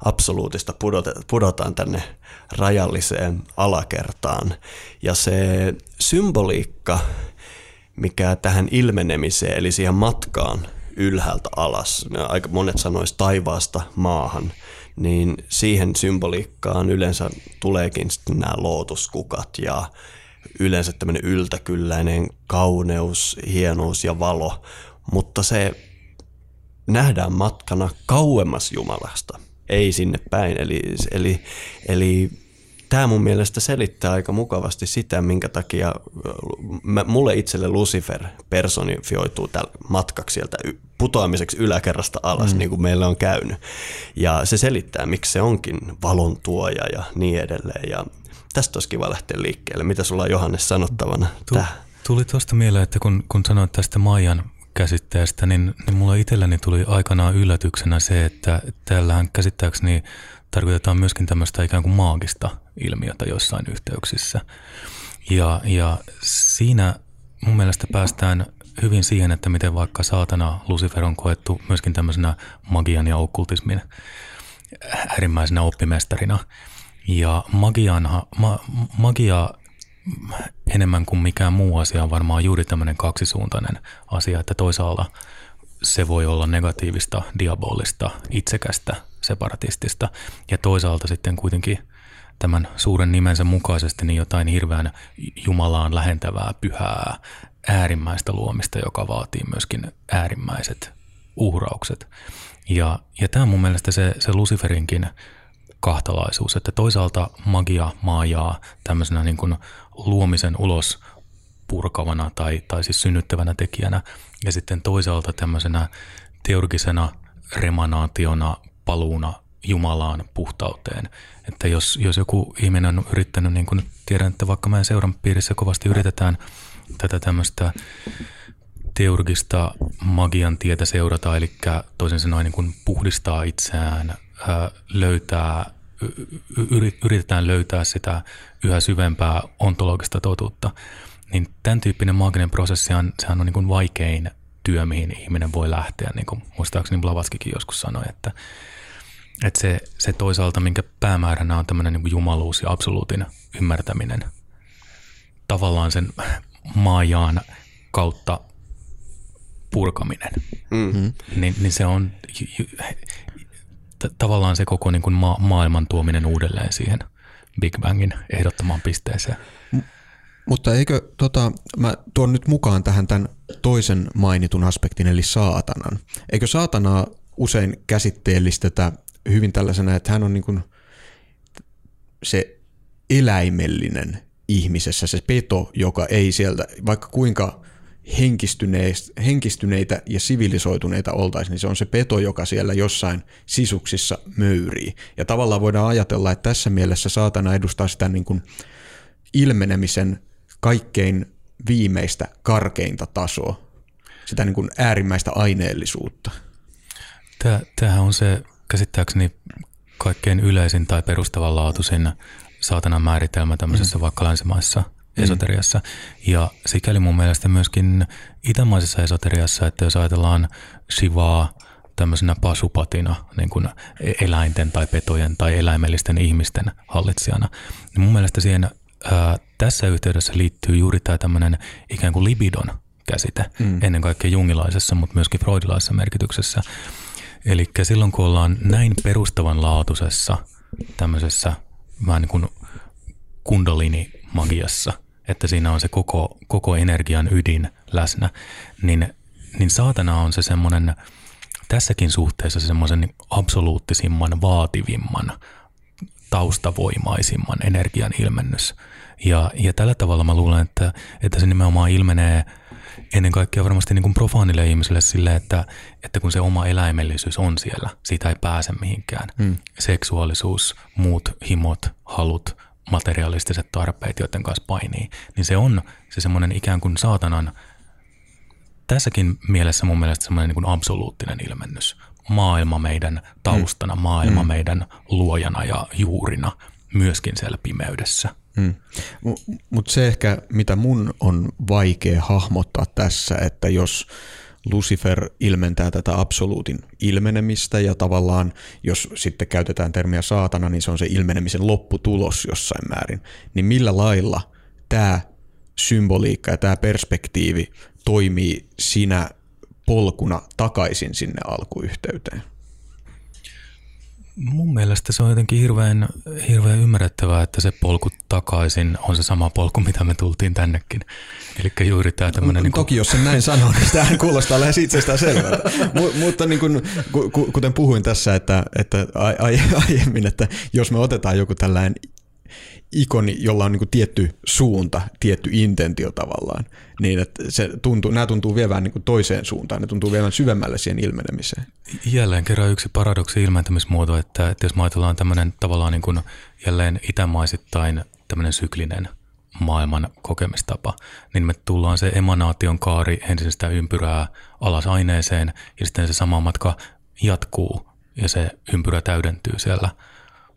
absoluutista pudotaan tänne rajalliseen alakertaan. Ja se symboliikka, mikä tähän ilmenemiseen, eli siihen matkaan ylhäältä alas, aika monet sanois taivaasta maahan, niin siihen symboliikkaan yleensä tuleekin sitten nämä lootuskukat ja yleensä tämmöinen yltäkylläinen kauneus, hienous ja valo, mutta se nähdään matkana kauemmas Jumalasta, ei sinne päin. Eli, eli, eli tämä mun mielestä selittää aika mukavasti sitä, minkä takia mä, mulle itselle Lucifer personifioituu tällä matkaksi sieltä putoamiseksi yläkerrasta alas, mm. niin kuin meillä on käynyt. Ja se selittää, miksi se onkin valon tuoja ja niin edelleen. Ja tästä olisi kiva lähteä liikkeelle. Mitä sulla on Johannes sanottavana? Tu- tuli tuosta mieleen, että kun, kun sanoit tästä Maijan käsitteestä, niin, niin mulla itselläni tuli aikanaan yllätyksenä se, että täällähän käsittääkseni tarkoitetaan myöskin tämmöistä ikään kuin maagista ilmiötä joissain yhteyksissä. Ja, ja siinä mun mielestä päästään hyvin siihen, että miten vaikka saatana Lucifer on koettu myöskin tämmöisenä magian ja okkultismin äärimmäisenä oppimestarina. Ja magianha, ma, magia enemmän kuin mikään muu asia on varmaan juuri tämmöinen kaksisuuntainen asia, että toisaalla se voi olla negatiivista, diabolista, itsekästä, separatistista ja toisaalta sitten kuitenkin tämän suuren nimensä mukaisesti niin jotain hirveän Jumalaan lähentävää, pyhää, äärimmäistä luomista, joka vaatii myöskin äärimmäiset uhraukset. Ja, ja tämä on mun mielestä se, se Luciferinkin kahtalaisuus, että toisaalta magia maajaa tämmöisenä niin kuin luomisen ulos purkavana tai, tai siis synnyttävänä tekijänä ja sitten toisaalta tämmöisenä teurgisena remanaationa, paluuna Jumalaan puhtauteen. Että jos, jos joku ihminen on yrittänyt, niin kuin tiedän, että vaikka meidän seuran piirissä kovasti yritetään tätä tämmöistä teurgista magian tietä seurata, eli toisin sanoen niin kuin puhdistaa itseään, löytää, yritetään löytää sitä yhä syvempää ontologista totuutta, niin tämän tyyppinen maaginen prosessi on, sehän on niin kuin vaikein työ, mihin ihminen voi lähteä, niin kuin muistaakseni Blavatskikin joskus sanoi, että, että se, se toisaalta, minkä päämääränä on tämmöinen niin jumaluus ja absoluutin ymmärtäminen, tavallaan sen maajaan kautta purkaminen, mm-hmm. niin, niin se on tavallaan se koko niin kuin ma- maailman tuominen uudelleen siihen Big Bangin ehdottomaan pisteeseen. M- mutta eikö, tota, mä tuon nyt mukaan tähän tämän toisen mainitun aspektin, eli saatanan. Eikö saatanaa usein käsitteellistetä hyvin tällaisena, että hän on niin kuin se eläimellinen ihmisessä, se peto, joka ei sieltä, vaikka kuinka henkistyneitä ja sivilisoituneita oltaisiin, niin se on se peto, joka siellä jossain sisuksissa möyrii. Ja tavallaan voidaan ajatella, että tässä mielessä saatana edustaa sitä niin kuin ilmenemisen kaikkein viimeistä, karkeinta tasoa, sitä niin kuin äärimmäistä aineellisuutta. Tämähän on se käsittääkseni kaikkein yleisin tai perustavanlaatuisin saatanan määritelmä tämmöisessä mm. vaikka länsimaissa – Mm. esoteriassa. Ja sikäli mun mielestä myöskin itämaisessa esoteriassa, että jos ajatellaan Shivaa tämmöisenä pasupatina, niin kuin eläinten tai petojen tai eläimellisten ihmisten hallitsijana, niin mun mielestä siihen ää, tässä yhteydessä liittyy juuri tämä tämmöinen ikään kuin libidon käsite, mm. ennen kaikkea jungilaisessa, mutta myöskin freudilaisessa merkityksessä. Eli silloin kun ollaan näin perustavanlaatuisessa tämmöisessä vähän niin kuin kundalini magiassa – että siinä on se koko, koko energian ydin läsnä, niin, niin saatana on se semmoinen tässäkin suhteessa semmoisen absoluuttisimman, vaativimman, taustavoimaisimman energian ilmennys. Ja, ja tällä tavalla mä luulen, että, että se nimenomaan ilmenee ennen kaikkea varmasti niin kuin profaanille ihmisille sille, että, että kun se oma eläimellisyys on siellä, siitä ei pääse mihinkään. Hmm. Seksuaalisuus, muut himot, halut, materialistiset tarpeet, joiden kanssa painii, niin se on se semmoinen ikään kuin saatanan, tässäkin mielessä mun mielestä semmoinen niin kuin absoluuttinen ilmennys. Maailma meidän taustana, mm. maailma mm. meidän luojana ja juurina, myöskin siellä pimeydessä. Mm. Mutta se ehkä, mitä mun on vaikea hahmottaa tässä, että jos Lucifer ilmentää tätä absoluutin ilmenemistä ja tavallaan, jos sitten käytetään termiä saatana, niin se on se ilmenemisen lopputulos jossain määrin. Niin millä lailla tämä symboliikka ja tämä perspektiivi toimii sinä polkuna takaisin sinne alkuyhteyteen? Mun mielestä se on jotenkin hirveän, hirveän ymmärrettävää, että se polku takaisin on se sama polku, mitä me tultiin tännekin. Eli juuri tämä tämmöinen... Niin kuin... Toki jos sen näin sanoo, niin tämähän kuulostaa lähes itsestään selvältä. M- mutta niin kuin, kuten puhuin tässä, että, että aiemmin, että jos me otetaan joku tällainen ikoni, jolla on niin tietty suunta, tietty intentio tavallaan, niin että se tuntuu, nämä tuntuu vievään niin toiseen suuntaan, ne tuntuu vievään syvemmälle siihen ilmenemiseen. Jälleen kerran yksi paradoksi ilmentämismuoto, että, että jos me ajatellaan tämmöinen tavallaan niin kuin jälleen itämaisittain tämmöinen syklinen maailman kokemistapa, niin me tullaan se emanaation kaari ensin sitä ympyrää alas aineeseen ja sitten se sama matka jatkuu ja se ympyrä täydentyy siellä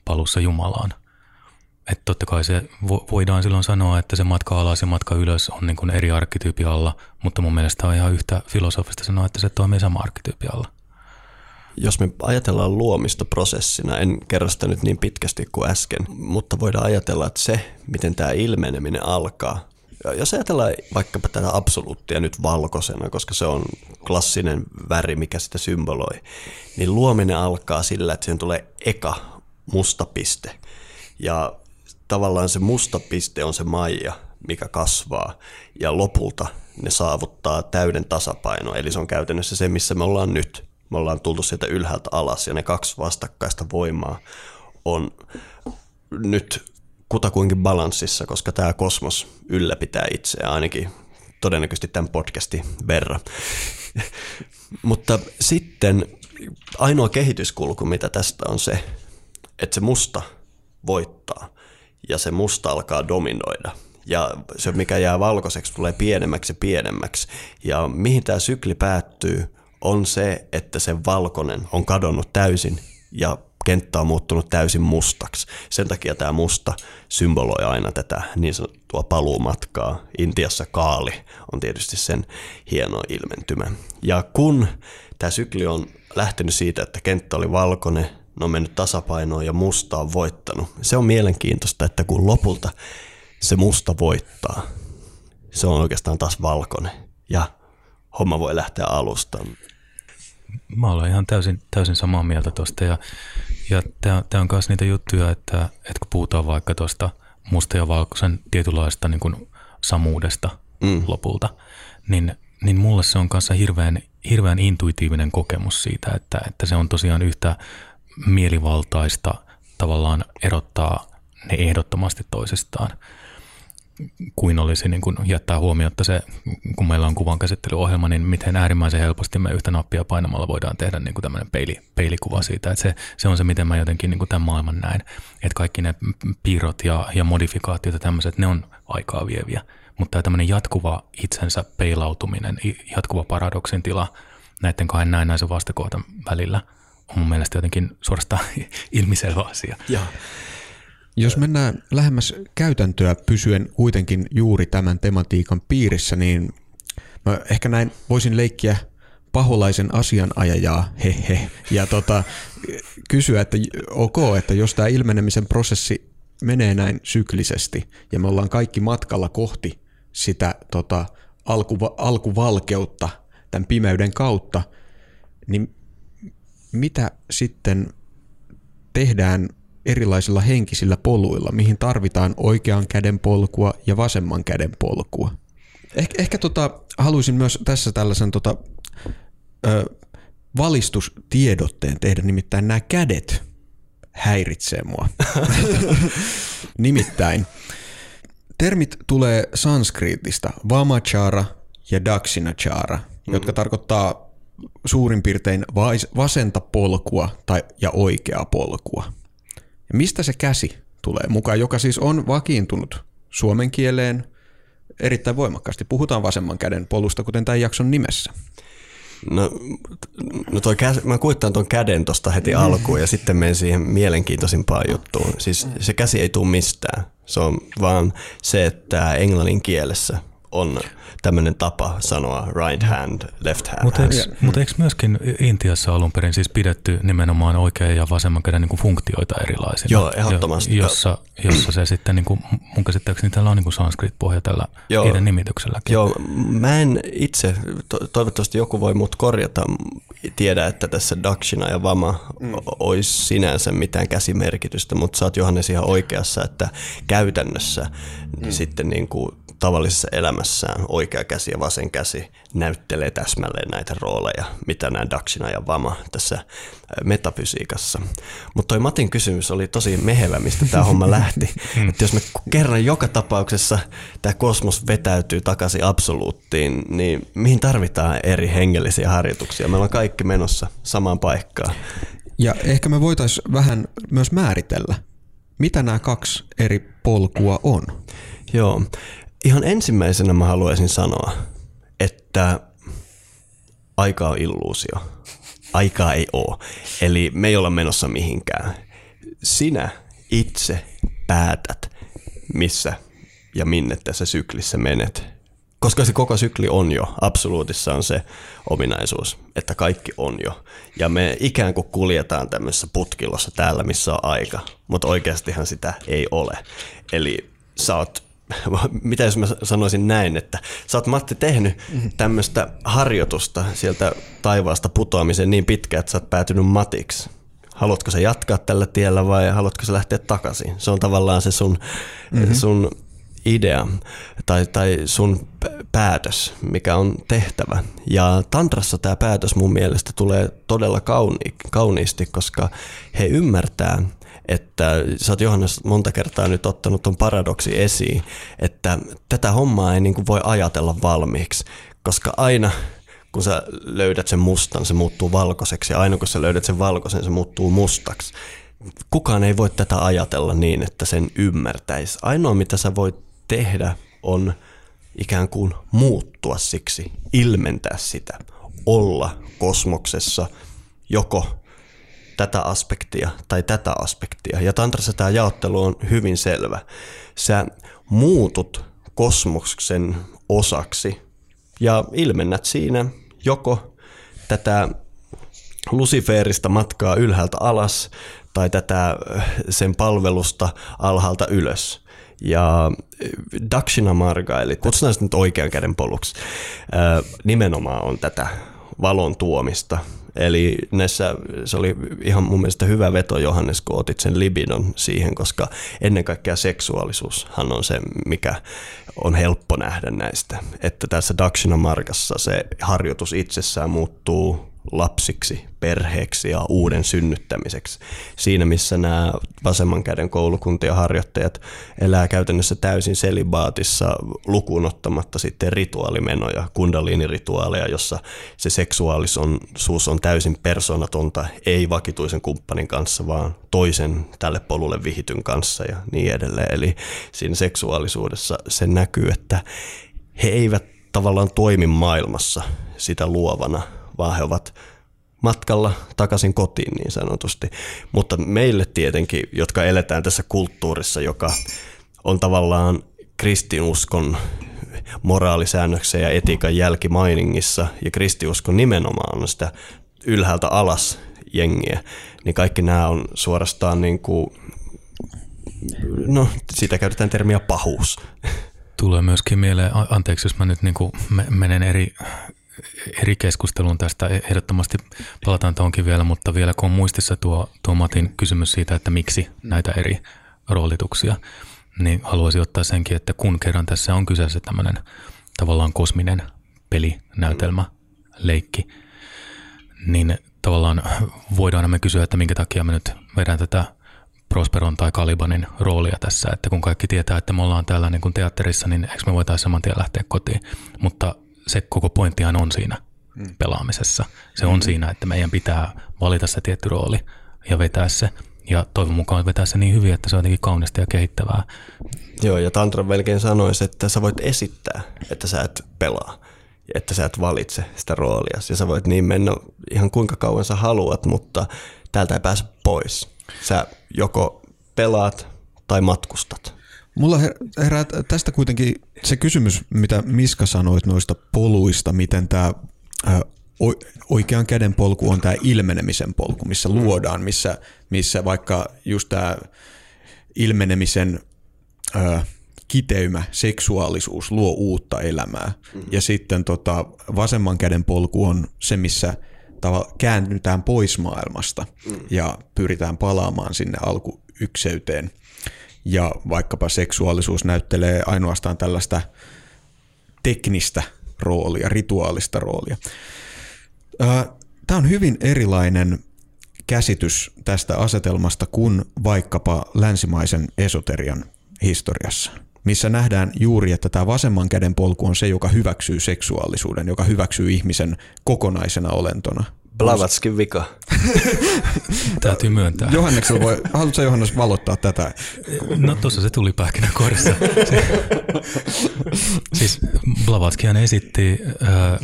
palussa Jumalaan. Että totta kai se voidaan silloin sanoa, että se matka alas ja matka ylös on niin kuin eri arkkityypi alla, mutta mun mielestä on ihan yhtä filosofista sanoa, että se toimii sama arkkityypi alla. Jos me ajatellaan luomista prosessina, en kerro sitä nyt niin pitkästi kuin äsken, mutta voidaan ajatella, että se, miten tämä ilmeneminen alkaa, jos ajatellaan vaikkapa tätä absoluuttia nyt valkoisena, koska se on klassinen väri, mikä sitä symboloi, niin luominen alkaa sillä, että siihen tulee eka musta piste. Ja tavallaan se musta piste on se maija, mikä kasvaa, ja lopulta ne saavuttaa täyden tasapaino. Eli se on käytännössä se, missä me ollaan nyt. Me ollaan tultu sieltä ylhäältä alas, ja ne kaksi vastakkaista voimaa on nyt kutakuinkin balanssissa, koska tämä kosmos ylläpitää itseään ainakin todennäköisesti tämän podcastin verran. [laughs] Mutta sitten ainoa kehityskulku, mitä tästä on se, että se musta voittaa ja se musta alkaa dominoida. Ja se, mikä jää valkoiseksi, tulee pienemmäksi ja pienemmäksi. Ja mihin tämä sykli päättyy, on se, että se valkoinen on kadonnut täysin ja kenttä on muuttunut täysin mustaksi. Sen takia tämä musta symboloi aina tätä niin sanottua paluumatkaa. Intiassa kaali on tietysti sen hieno ilmentymä. Ja kun tämä sykli on lähtenyt siitä, että kenttä oli valkoinen, ne on mennyt tasapainoon ja musta on voittanut. Se on mielenkiintoista, että kun lopulta se musta voittaa, se on oikeastaan taas valkoinen ja homma voi lähteä alusta. Mä olen ihan täysin, täysin samaa mieltä tuosta ja, ja tämä on myös niitä juttuja, että, että kun puhutaan vaikka tuosta musta ja valkoisen tietynlaista niin kuin samuudesta mm. lopulta, niin, niin mulle se on kanssa hirveän, hirveän intuitiivinen kokemus siitä, että, että se on tosiaan yhtä mielivaltaista tavallaan erottaa ne ehdottomasti toisistaan kuin olisi niin kuin jättää huomiota se, kun meillä on kuvan käsittelyohjelma, niin miten äärimmäisen helposti me yhtä nappia painamalla voidaan tehdä niin kuin tämmöinen peili, peilikuva siitä. Että se, se on se, miten mä jotenkin niin kuin tämän maailman näen. Että kaikki ne piirrot ja, ja modifikaatiot ja tämmöiset, ne on aikaa vieviä. Mutta tämmöinen jatkuva itsensä peilautuminen, jatkuva paradoksin tila näiden kahden näennäisen vastakohtan välillä – on mun mielestä jotenkin suorastaan [laughs] ilmiselvä asia. Ja. Jos mennään lähemmäs käytäntöä pysyen kuitenkin juuri tämän tematiikan piirissä, niin mä ehkä näin voisin leikkiä paholaisen asianajajaa, hehe, ja tota, kysyä, että ok, että jos tämä ilmenemisen prosessi menee näin syklisesti, ja me ollaan kaikki matkalla kohti sitä tota, alkuva, alkuvalkeutta tämän pimeyden kautta, niin mitä sitten tehdään erilaisilla henkisillä poluilla, mihin tarvitaan oikean käden polkua ja vasemman käden polkua. Eh, ehkä tota, haluaisin myös tässä tällaisen tota, ö, valistustiedotteen tehdä, nimittäin nämä kädet häiritsee mua. [laughs] nimittäin termit tulee sanskriitista vamachara ja dakshinachara, mm. jotka tarkoittaa suurin piirtein vasenta polkua tai, ja oikeaa polkua. Ja mistä se käsi tulee mukaan, joka siis on vakiintunut suomen kieleen erittäin voimakkaasti. Puhutaan vasemman käden polusta, kuten tämän jakson nimessä. No, no toi käs, mä kuittaan tuon käden tuosta heti alkuun ja sitten menen siihen mielenkiintoisimpaan juttuun. Siis se käsi ei tule mistään. Se on vaan se, että englannin kielessä on tämmöinen tapa sanoa right hand, left hand. Mutta eikö, mut eikö myöskin Intiassa alun perin siis pidetty nimenomaan oikean ja vasemman käden niin kuin funktioita erilaisina? Joo, ehdottomasti. Jo, jossa, jossa se sitten, niin kuin, mun käsittääkseni tällä on niin sanskrit-pohja tällä Joo, niiden nimitykselläkin. Joo, mä en itse, to, toivottavasti joku voi mut korjata, tiedä, että tässä Dakshina ja Vama mm. olisi sinänsä mitään käsimerkitystä, mutta sä oot Johannes ihan oikeassa, että käytännössä mm. sitten niin kuin tavallisessa elämässään oikea käsi ja vasen käsi näyttelee täsmälleen näitä rooleja, mitä nämä Dakshina ja Vama tässä metafysiikassa. Mutta toi Matin kysymys oli tosi mehevä, mistä tämä homma [laughs] lähti. Mm. Että jos me kerran joka tapauksessa tämä kosmos vetäytyy takaisin absoluuttiin, niin mihin tarvitaan eri hengellisiä harjoituksia? Me ollaan kaikki menossa samaan paikkaan. Ja ehkä me voitaisiin vähän myös määritellä, mitä nämä kaksi eri polkua on. Joo, Ihan ensimmäisenä mä haluaisin sanoa, että aika on illuusio. Aikaa ei ole. Eli me ei olla menossa mihinkään. Sinä itse päätät, missä ja minne tässä syklissä menet. Koska se koko sykli on jo, absoluutissa on se ominaisuus, että kaikki on jo. Ja me ikään kuin kuljetaan tämmöisessä putkilossa täällä, missä on aika, mutta oikeastihan sitä ei ole. Eli sä oot [laughs] mitä jos mä sanoisin näin, että sä oot Matti tehnyt tämmöistä harjoitusta sieltä taivaasta putoamiseen niin pitkään, että sä oot päätynyt Matiksi. Haluatko sä jatkaa tällä tiellä vai haluatko sä lähteä takaisin? Se on tavallaan se sun, mm-hmm. sun idea tai, tai sun päätös, mikä on tehtävä. Ja Tantrassa tämä päätös mun mielestä tulee todella kauni, kauniisti, koska he ymmärtää, että sä oot Johannes monta kertaa nyt ottanut ton paradoksi esiin, että tätä hommaa ei niin kuin voi ajatella valmiiksi, koska aina kun sä löydät sen mustan, se muuttuu valkoiseksi ja aina kun sä löydät sen valkoisen, se muuttuu mustaksi. Kukaan ei voi tätä ajatella niin, että sen ymmärtäisi. Ainoa mitä sä voit tehdä on ikään kuin muuttua siksi, ilmentää sitä, olla kosmoksessa joko tätä aspektia tai tätä aspektia. Ja tantrassa tämä jaottelu on hyvin selvä. Sä muutut kosmoksen osaksi ja ilmennät siinä joko tätä Luciferista matkaa ylhäältä alas tai tätä sen palvelusta alhaalta ylös. Ja Dakshina Marga, eli kutsutaan sitä nyt oikean käden poluksi, nimenomaan on tätä valon tuomista Eli näissä se oli ihan mun mielestä hyvä veto Johannes, kun otit sen libidon siihen, koska ennen kaikkea seksuaalisuushan on se, mikä on helppo nähdä näistä. Että tässä Dakshina Markassa se harjoitus itsessään muuttuu lapsiksi, perheeksi ja uuden synnyttämiseksi. Siinä, missä nämä vasemman käden koulukuntien harjoittajat elää käytännössä täysin selibaatissa lukuun ottamatta sitten rituaalimenoja, kundaliinirituaaleja, jossa se seksuaalisuus on täysin persoonatonta, ei vakituisen kumppanin kanssa, vaan toisen tälle polulle vihityn kanssa ja niin edelleen. Eli siinä seksuaalisuudessa se näkyy, että he eivät tavallaan toimi maailmassa sitä luovana – vaan he ovat matkalla takaisin kotiin niin sanotusti. Mutta meille tietenkin, jotka eletään tässä kulttuurissa, joka on tavallaan kristinuskon moraalisäännöksen ja etiikan jälkimainingissa, ja kristiuskon nimenomaan on sitä ylhäältä alas jengiä, niin kaikki nämä on suorastaan niin kuin, no siitä käytetään termiä pahuus. Tulee myöskin mieleen, anteeksi jos mä nyt niin kuin menen eri eri keskustelun tästä. E- ehdottomasti palataan tuonkin vielä, mutta vielä kun on muistissa tuo, tuo Matin kysymys siitä, että miksi näitä eri roolituksia, niin haluaisin ottaa senkin, että kun kerran tässä on kyseessä tämmöinen tavallaan kosminen peli, näytelmä, leikki, niin tavallaan voidaan me kysyä, että minkä takia me nyt vedän tätä Prosperon tai Kalibanin roolia tässä, että kun kaikki tietää, että me ollaan täällä niin kuin teatterissa, niin eikö me voitaisiin saman tien lähteä kotiin. Mutta se koko pointtihan on siinä mm. pelaamisessa. Se on mm. siinä, että meidän pitää valita se tietty rooli ja vetää se. Ja toivon mukaan vetää se niin hyvin, että se on jotenkin kaunista ja kehittävää. Joo, ja Tantra melkein sanoisi, että sä voit esittää, että sä et pelaa että sä et valitse sitä roolia. Ja sä voit niin mennä ihan kuinka kauan sä haluat, mutta täältä ei pääse pois. Sä joko pelaat tai matkustat. Mulla herää tästä kuitenkin se kysymys, mitä Miska sanoit noista poluista, miten tämä oikean käden polku on tämä ilmenemisen polku, missä luodaan, missä, missä vaikka just tämä ilmenemisen kiteymä, seksuaalisuus luo uutta elämää. Mm-hmm. Ja sitten tota, vasemman käden polku on se, missä tava, käännytään pois maailmasta mm. ja pyritään palaamaan sinne alkuykseyteen. Ja vaikkapa seksuaalisuus näyttelee ainoastaan tällaista teknistä roolia, rituaalista roolia. Tämä on hyvin erilainen käsitys tästä asetelmasta kuin vaikkapa länsimaisen esoterian historiassa missä nähdään juuri, että tämä vasemman käden polku on se, joka hyväksyy seksuaalisuuden, joka hyväksyy ihmisen kokonaisena olentona. Blavatskin vika. [laughs] Täytyy myöntää. Johanneksella voi, haluatko Johannes valottaa tätä? No tuossa se tuli pähkinänkuoressa. [laughs] siis Blavatskihan esitti,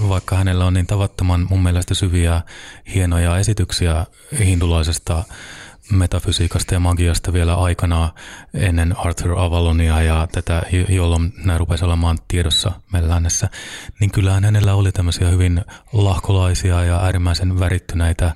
vaikka hänellä on niin tavattoman mun mielestä syviä, hienoja esityksiä hindulaisesta metafysiikasta ja magiasta vielä aikana ennen Arthur Avalonia ja tätä, jolloin nämä rupesi olemaan tiedossa meillä lännessä, niin kyllähän hänellä oli tämmöisiä hyvin lahkolaisia ja äärimmäisen värittyneitä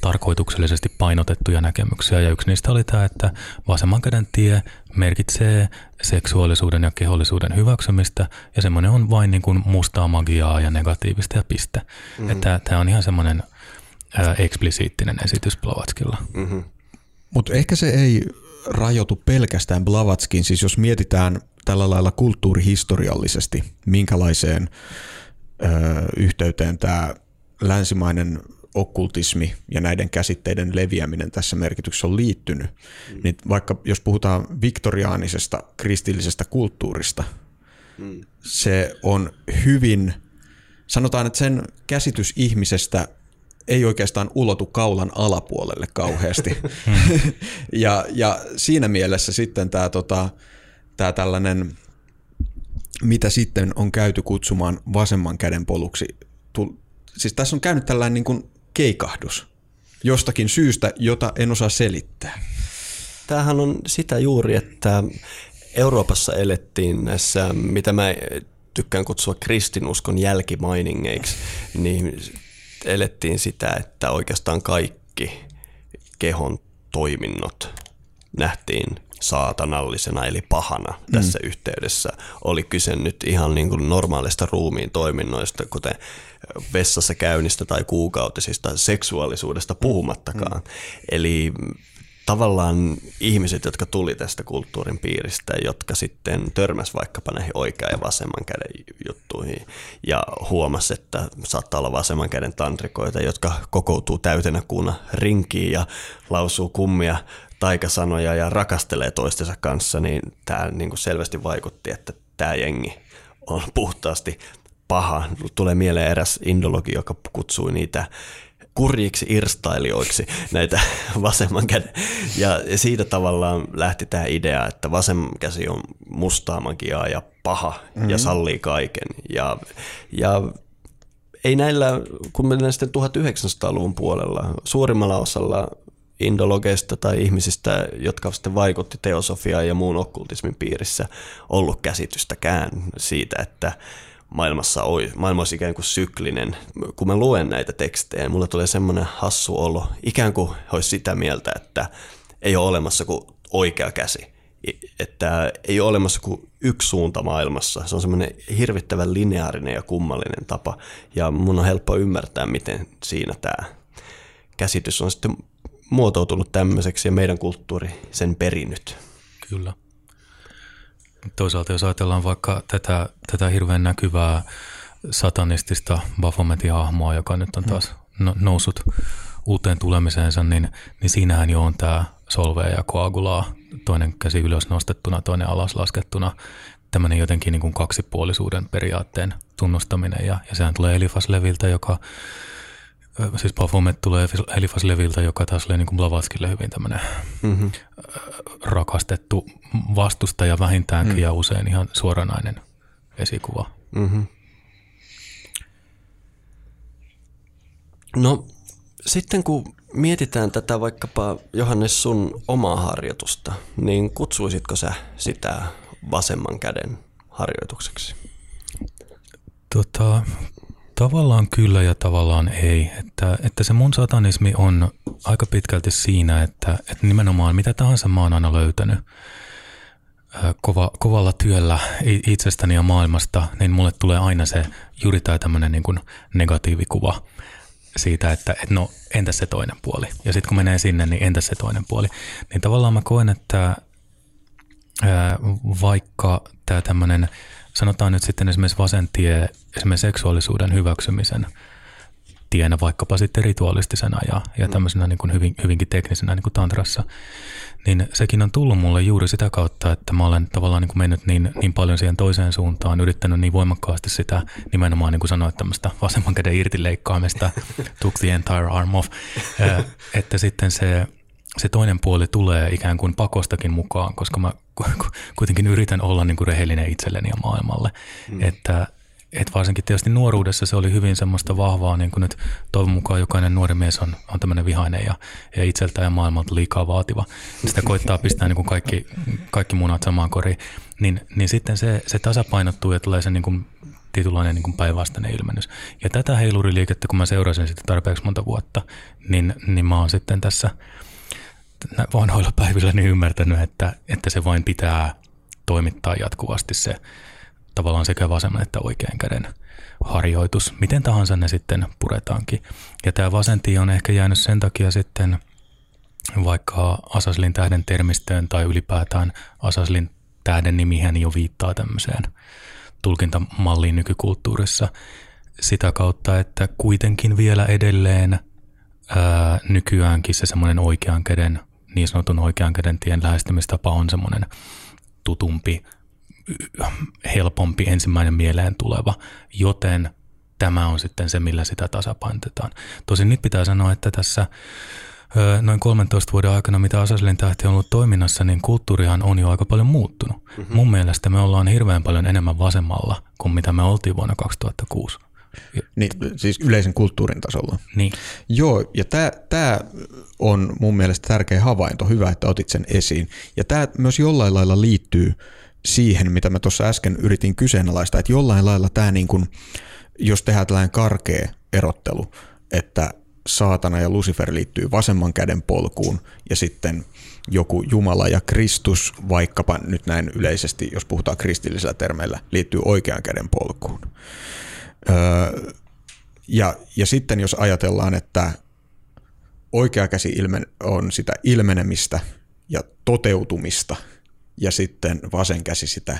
tarkoituksellisesti painotettuja näkemyksiä. Ja yksi niistä oli tämä, että vasemman käden tie merkitsee seksuaalisuuden ja kehollisuuden hyväksymistä, ja semmoinen on vain niin kuin mustaa magiaa ja negatiivista ja piste. Mm-hmm. Että tämä on ihan semmoinen – eksplisiittinen esitys Blavatskilla. Mm-hmm. Mutta ehkä se ei rajoitu pelkästään Blavatskin, siis jos mietitään tällä lailla kulttuurihistoriallisesti, minkälaiseen ö, yhteyteen tämä länsimainen okkultismi ja näiden käsitteiden leviäminen tässä merkityksessä on liittynyt, mm. niin vaikka jos puhutaan viktoriaanisesta kristillisestä kulttuurista, mm. se on hyvin, sanotaan, että sen käsitys ihmisestä ei oikeastaan ulotu kaulan alapuolelle kauheasti. [laughs] ja, ja siinä mielessä sitten tämä tota, tää tällainen, mitä sitten on käyty kutsumaan vasemman käden poluksi, siis tässä on käynyt tällainen niin kuin keikahdus jostakin syystä, jota en osaa selittää. Tämähän on sitä juuri, että Euroopassa elettiin näissä, mitä mä tykkään kutsua kristinuskon jälkimainingeiksi, niin elettiin sitä, että oikeastaan kaikki kehon toiminnot nähtiin saatanallisena eli pahana tässä mm. yhteydessä. Oli kyse nyt ihan niin kuin normaalista ruumiin toiminnoista, kuten vessassa käynnistä tai kuukautisista seksuaalisuudesta puhumattakaan. Mm. Eli tavallaan ihmiset, jotka tuli tästä kulttuurin piiristä, jotka sitten törmäs vaikkapa näihin oikean ja vasemman käden juttuihin ja huomasi, että saattaa olla vasemman käden tantrikoita, jotka kokoutuu täytenä kuuna rinkiin ja lausuu kummia taikasanoja ja rakastelee toistensa kanssa, niin tämä niin kuin selvästi vaikutti, että tämä jengi on puhtaasti paha. Tulee mieleen eräs indologi, joka kutsui niitä kurjiksi irstailijoiksi näitä [laughs] vasemman käden. Ja siitä tavallaan lähti tämä idea, että vasemman käsi on mustaa magiaa ja paha mm-hmm. ja sallii kaiken. Ja, ja ei näillä, kun mennään sitten 1900-luvun puolella, suurimmalla osalla indologeista tai ihmisistä, jotka sitten vaikutti teosofiaan ja muun okkultismin piirissä, ollut käsitystäkään siitä, että maailmassa oi, maailma olisi ikään kuin syklinen. Kun mä luen näitä tekstejä, mulla tulee semmoinen hassu olo, ikään kuin olisi sitä mieltä, että ei ole olemassa kuin oikea käsi. Että ei ole olemassa kuin yksi suunta maailmassa. Se on semmoinen hirvittävän lineaarinen ja kummallinen tapa. Ja mun on helppo ymmärtää, miten siinä tämä käsitys on sitten muotoutunut tämmöiseksi ja meidän kulttuuri sen perinyt. Kyllä. Toisaalta jos ajatellaan vaikka tätä, tätä hirveän näkyvää satanistista Baphometin hahmoa, joka nyt on taas no, noussut uuteen tulemiseensa, niin, niin siinähän jo on tämä solvea ja koagulaa, toinen käsi ylös nostettuna, toinen alas laskettuna, tämmöinen jotenkin niin kuin kaksipuolisuuden periaatteen tunnustaminen, ja, ja sehän tulee Elifas-leviltä, joka siis Baphomet tulee Elifas-leviltä, joka taas oli niin kuin Blavatskille hyvin tämmöinen mm-hmm. rakastettu vastustaja vähintäänkin mm. ja usein ihan suoranainen esikuva. Mm-hmm. No sitten kun mietitään tätä vaikkapa Johannes sun omaa harjoitusta, niin kutsuisitko sä sitä vasemman käden harjoitukseksi? Tota, tavallaan kyllä ja tavallaan ei. Että, että se mun satanismi on aika pitkälti siinä, että, että nimenomaan mitä tahansa mä oon aina löytänyt kova, kovalla työllä itsestäni ja maailmasta, niin mulle tulee aina se juuri tämä tämmöinen niin negatiivikuva siitä, että, että no entäs se toinen puoli. Ja sitten kun menee sinne, niin entäs se toinen puoli. Niin tavallaan mä koen, että ää, vaikka tämä tämmöinen, sanotaan nyt sitten esimerkiksi vasen tie, esimerkiksi seksuaalisuuden hyväksymisen tienä vaikkapa sitten ritualistisena ja, ja mm. tämmöisenä niin kuin hyvin, hyvinkin teknisenä niin kuin tantrassa, niin sekin on tullut mulle juuri sitä kautta, että mä olen tavallaan niin kuin mennyt niin, niin paljon siihen toiseen suuntaan, yrittänyt niin voimakkaasti sitä nimenomaan niin kuin sanoit tämmöistä vasemman käden irtileikkaamista, [laughs] took the entire arm off, että sitten se, se toinen puoli tulee ikään kuin pakostakin mukaan, koska mä kuitenkin yritän olla niin kuin rehellinen itselleni ja maailmalle, mm. että et varsinkin tietysti nuoruudessa se oli hyvin semmoista vahvaa, niin kuin nyt toivon mukaan jokainen nuori mies on, on tämmöinen vihainen ja, ja itseltä ja maailmalta liikaa vaativa. Sitä koittaa pistää niin kuin kaikki, kaikki munat samaan koriin. Niin, niin sitten se, se tasapainottuu ja tulee se niin kuin tietynlainen niin kuin päinvastainen ilmennys. Ja tätä heiluriliikettä, kun mä seurasin sitä tarpeeksi monta vuotta, niin, niin mä oon sitten tässä vanhoilla päivillä niin ymmärtänyt, että, että se vain pitää toimittaa jatkuvasti se tavallaan sekä vasemman että oikean käden harjoitus, miten tahansa ne sitten puretaankin. Ja tämä vasentii on ehkä jäänyt sen takia sitten vaikka Asaslin tähden termistöön tai ylipäätään Asaslin tähden nimihän jo viittaa tämmöiseen tulkintamalliin nykykulttuurissa sitä kautta, että kuitenkin vielä edelleen ää, nykyäänkin se semmoinen oikean käden, niin sanotun oikean käden tien lähestymistapa on semmoinen tutumpi, helpompi ensimmäinen mieleen tuleva, joten tämä on sitten se, millä sitä tasapainotetaan. Tosin nyt pitää sanoa, että tässä noin 13 vuoden aikana, mitä Asaslin tähti on ollut toiminnassa, niin kulttuurihan on jo aika paljon muuttunut. Mm-hmm. Mun mielestä me ollaan hirveän paljon enemmän vasemmalla kuin mitä me oltiin vuonna 2006. Niin, siis yleisen kulttuurin tasolla. Niin. Joo, ja tämä on mun mielestä tärkeä havainto. Hyvä, että otit sen esiin. Ja tämä myös jollain lailla liittyy siihen, mitä mä tuossa äsken yritin kyseenalaistaa, että jollain lailla tämä niin kuin, jos tehdään tällainen karkea erottelu, että saatana ja Lucifer liittyy vasemman käden polkuun ja sitten joku Jumala ja Kristus, vaikkapa nyt näin yleisesti, jos puhutaan kristillisellä termeillä, liittyy oikean käden polkuun. Ja, ja sitten jos ajatellaan, että oikea käsi ilmen, on sitä ilmenemistä ja toteutumista – ja sitten vasen käsi sitä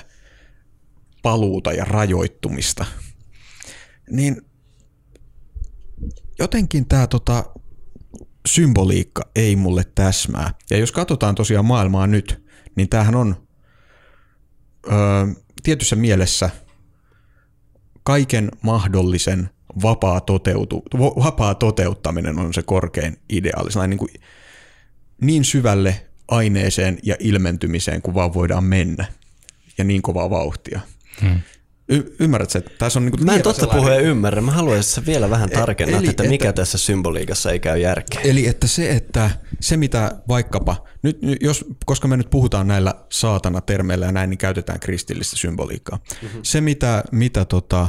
paluuta ja rajoittumista. Niin jotenkin tämä tota, symboliikka ei mulle täsmää. Ja jos katsotaan tosiaan maailmaa nyt, niin tämähän on ö, tietyssä mielessä kaiken mahdollisen vapaa, toteutu, vapaa toteuttaminen on se korkein ideaali. Niin, kuin, niin syvälle aineeseen ja ilmentymiseen, kun vaan voidaan mennä. Ja niin kovaa vauhtia. Hmm. Y- ymmärrätkö, että tässä on niin Mä en totta sellainen... puheen ymmärrä. Mä haluaisin vielä vähän tarkennaa, eli, että mikä että, tässä symboliikassa ei käy järkeä. Eli että se, että se mitä vaikkapa, nyt, jos, koska me nyt puhutaan näillä saatana-termeillä ja näin, niin käytetään kristillistä symboliikkaa. Mm-hmm. Se mitä, mitä tota,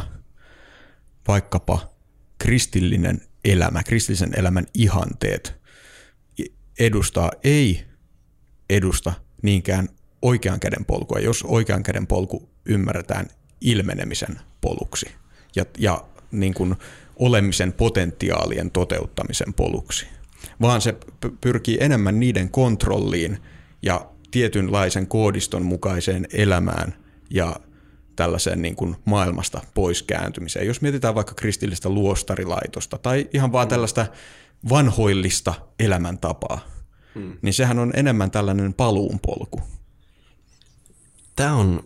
vaikkapa kristillinen elämä, kristillisen elämän ihanteet edustaa, ei edusta niinkään oikean käden polkua, jos oikean käden polku ymmärretään ilmenemisen poluksi ja, ja niin kuin olemisen potentiaalien toteuttamisen poluksi, vaan se pyrkii enemmän niiden kontrolliin ja tietynlaisen koodiston mukaiseen elämään ja tällaiseen niin kuin maailmasta pois kääntymiseen. Jos mietitään vaikka kristillistä luostarilaitosta tai ihan vaan tällaista vanhoillista elämäntapaa, hmm. niin sehän on enemmän tällainen paluunpolku. Tämä on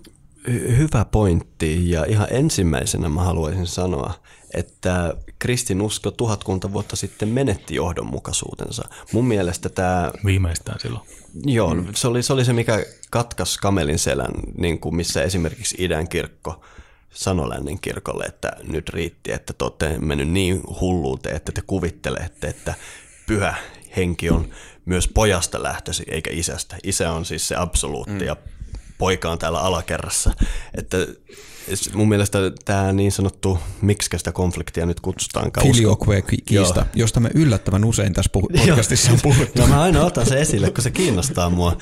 hyvä pointti ja ihan ensimmäisenä mä haluaisin sanoa, että kristinusko tuhatkunta vuotta sitten menetti johdonmukaisuutensa. Mun mielestä tämä... Viimeistään silloin. Joo, mm. se, oli, se oli se, mikä katkas kamelin selän, niin kuin missä esimerkiksi idän kirkko sanoi lännen kirkolle, että nyt riitti, että te olette mennyt niin hulluuteen, että te kuvittelette, että pyhä henki on myös pojasta lähtösi eikä isästä. Isä on siis se absoluutti mm. ja poika on täällä alakerrassa. Että mun mielestä tämä niin sanottu, miksi sitä konfliktia nyt kutsutaan Filioque-kiista, josta me yllättävän usein tässä [laughs] podcastissa on puhuttu. No mä aina otan se esille, kun se kiinnostaa mua.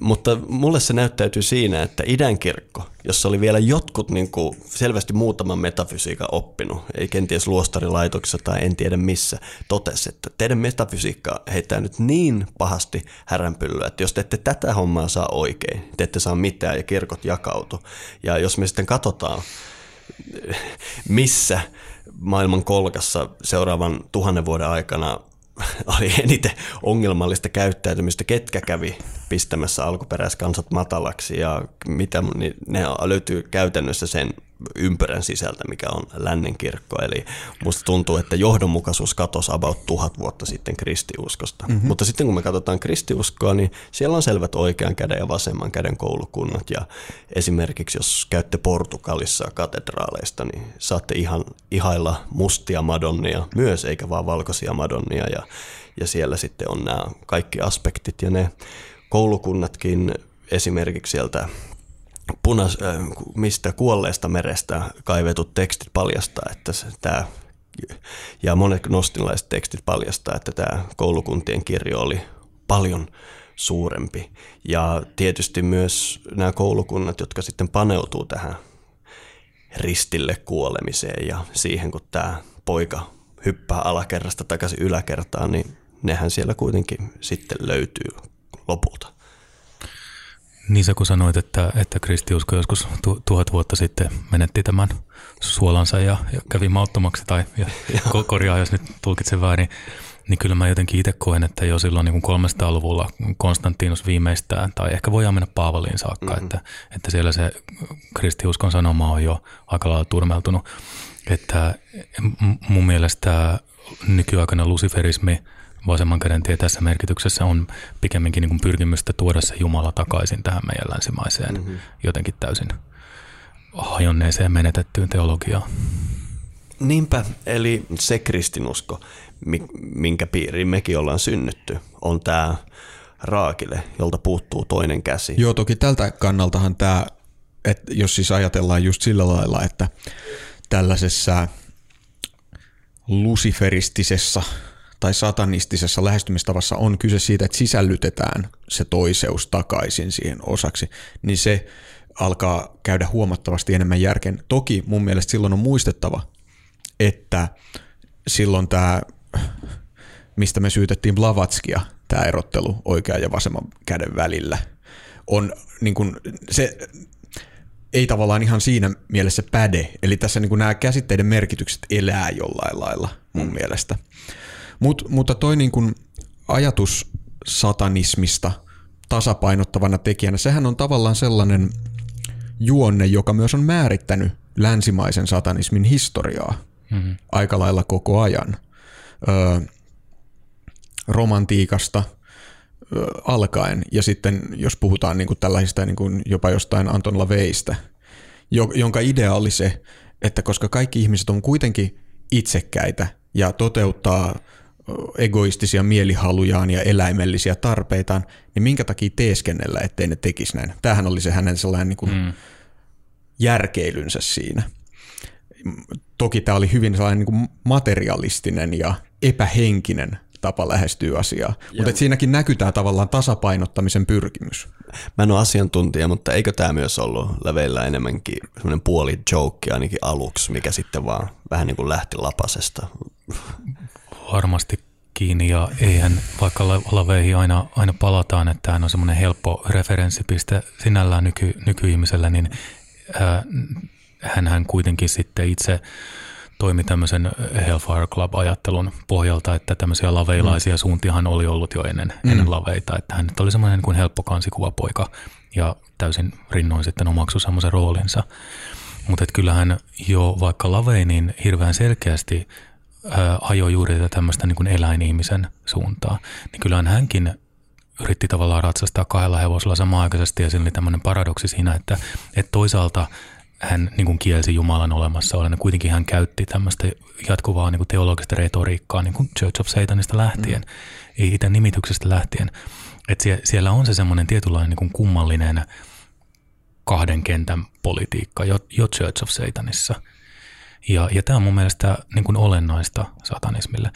Mutta mulle se näyttäytyy siinä, että idän kirkko, jossa oli vielä jotkut niin kuin selvästi muutaman metafysiikan oppinut, ei kenties luostarilaitoksessa tai en tiedä missä, totesi, että teidän metafysiikka heittää nyt niin pahasti häränpyllyä, että jos te ette tätä hommaa saa oikein, te ette saa mitään ja kirkot jakautu. Ja jos me sitten katsotaan, missä maailman kolkassa seuraavan tuhannen vuoden aikana [laughs] oli eniten ongelmallista käyttäytymistä, ketkä kävi pistämässä alkuperäiskansat matalaksi ja mitä, niin ne löytyy käytännössä sen ympärän sisältä, mikä on lännen kirkko. Eli musta tuntuu, että johdonmukaisuus katosi about tuhat vuotta sitten kristiuskosta. Mm-hmm. Mutta sitten kun me katsotaan kristiuskoa, niin siellä on selvät oikean käden ja vasemman käden koulukunnat. Ja esimerkiksi jos käytte Portugalissa katedraaleista, niin saatte ihan ihailla mustia madonnia myös, eikä vaan valkoisia madonnia. Ja, ja siellä sitten on nämä kaikki aspektit ja ne koulukunnatkin esimerkiksi sieltä punas, äh, mistä kuolleesta merestä kaivetut tekstit paljastaa, että tämä ja monet nostinlaiset tekstit paljastaa, että tämä koulukuntien kirjo oli paljon suurempi. Ja tietysti myös nämä koulukunnat, jotka sitten paneutuu tähän ristille kuolemiseen ja siihen, kun tämä poika hyppää alakerrasta takaisin yläkertaan, niin nehän siellä kuitenkin sitten löytyy lopulta. Niin se kun sanoit, että, että kristiusko joskus tu, tuhat vuotta sitten menetti tämän suolansa ja, ja kävi mauttomaksi tai ja [laughs] ko, korjaa, jos nyt tulkitsen väärin, niin kyllä mä jotenkin itse koen, että jo silloin niin 300-luvulla Konstantinus viimeistään, tai ehkä voidaan mennä Paavaliin saakka, mm-hmm. että, että siellä se kristiuskon sanoma on jo aika lailla turmeltunut. Että mun mielestä nykyaikainen luciferismi – vasemman käden tie tässä merkityksessä on pikemminkin niin kuin pyrkimystä tuoda se Jumala takaisin tähän meidän länsimaiseen mm-hmm. jotenkin täysin hajonneeseen menetettyyn teologiaan. Niinpä, eli se kristinusko, minkä piiriin mekin ollaan synnytty, on tämä raakile, jolta puuttuu toinen käsi. Joo, toki tältä kannaltahan tämä, että jos siis ajatellaan just sillä lailla, että tällaisessa luciferistisessa tai satanistisessa lähestymistavassa on kyse siitä, että sisällytetään se toiseus takaisin siihen osaksi, niin se alkaa käydä huomattavasti enemmän järkeen. Toki mun mielestä silloin on muistettava, että silloin tämä, mistä me syytettiin Blavatskia, tämä erottelu oikean ja vasemman käden välillä, on niin kuin, se ei tavallaan ihan siinä mielessä päde. Eli tässä niin kuin nämä käsitteiden merkitykset elää jollain lailla mun mm. mielestä. Mut, mutta toi niin kuin ajatus satanismista tasapainottavana tekijänä, sehän on tavallaan sellainen juonne, joka myös on määrittänyt länsimaisen satanismin historiaa mm-hmm. aika lailla koko ajan. Öö, romantiikasta öö, alkaen, ja sitten jos puhutaan niin kuin tällaisista niin kuin jopa jostain Anton Laveista, jonka idea oli se, että koska kaikki ihmiset on kuitenkin itsekkäitä ja toteuttaa egoistisia mielihalujaan ja eläimellisiä tarpeitaan, niin minkä takia teeskennellä, ettei ne tekisi näin? Tämähän oli se hänen sellainen niin kuin mm. järkeilynsä siinä. Toki tämä oli hyvin sellainen niin kuin materialistinen ja epähenkinen tapa lähestyä asiaa, ja. mutta siinäkin näkyy tämä tavallaan tasapainottamisen pyrkimys. Mä en ole asiantuntija, mutta eikö tämä myös ollut leveillä enemmänkin semmoinen puoli joke ainakin aluksi, mikä sitten vaan vähän niin kuin lähti lapasesta? Varmasti kiinni ja eihän vaikka laveihin aina, aina palataan, että tämä on semmoinen helppo referenssipiste sinällään nyky, nykyihmisellä, niin hän, hän kuitenkin sitten itse toimi tämmöisen Hellfire Club-ajattelun pohjalta, että tämmöisiä laveilaisia mm. suuntiahan oli ollut jo ennen, mm. ennen laveita, että hän nyt oli semmoinen niin kuin helppo kansikuvapoika ja täysin rinnoin sitten omaksu semmoisen roolinsa. Mutta kyllähän jo vaikka lavei niin hirveän selkeästi ajoi juuri tätä tämmöistä niin kuin eläinihmisen suuntaa, niin kyllähän hänkin yritti tavallaan ratsastaa kahdella hevosella samaan aikaisesti ja siinä oli tämmöinen paradoksi siinä, että, että toisaalta hän niin kuin kielsi Jumalan olemassaolon ja kuitenkin hän käytti tämmöistä jatkuvaa niin kuin teologista retoriikkaa niin kuin Church of Satanista lähtien, mm. itse nimityksestä lähtien. Että siellä on se semmoinen tietynlainen niin kuin kummallinen kahden kentän politiikka jo, jo Church of Satanissa – ja, ja tämä on mun mielestä niin kuin olennaista satanismille.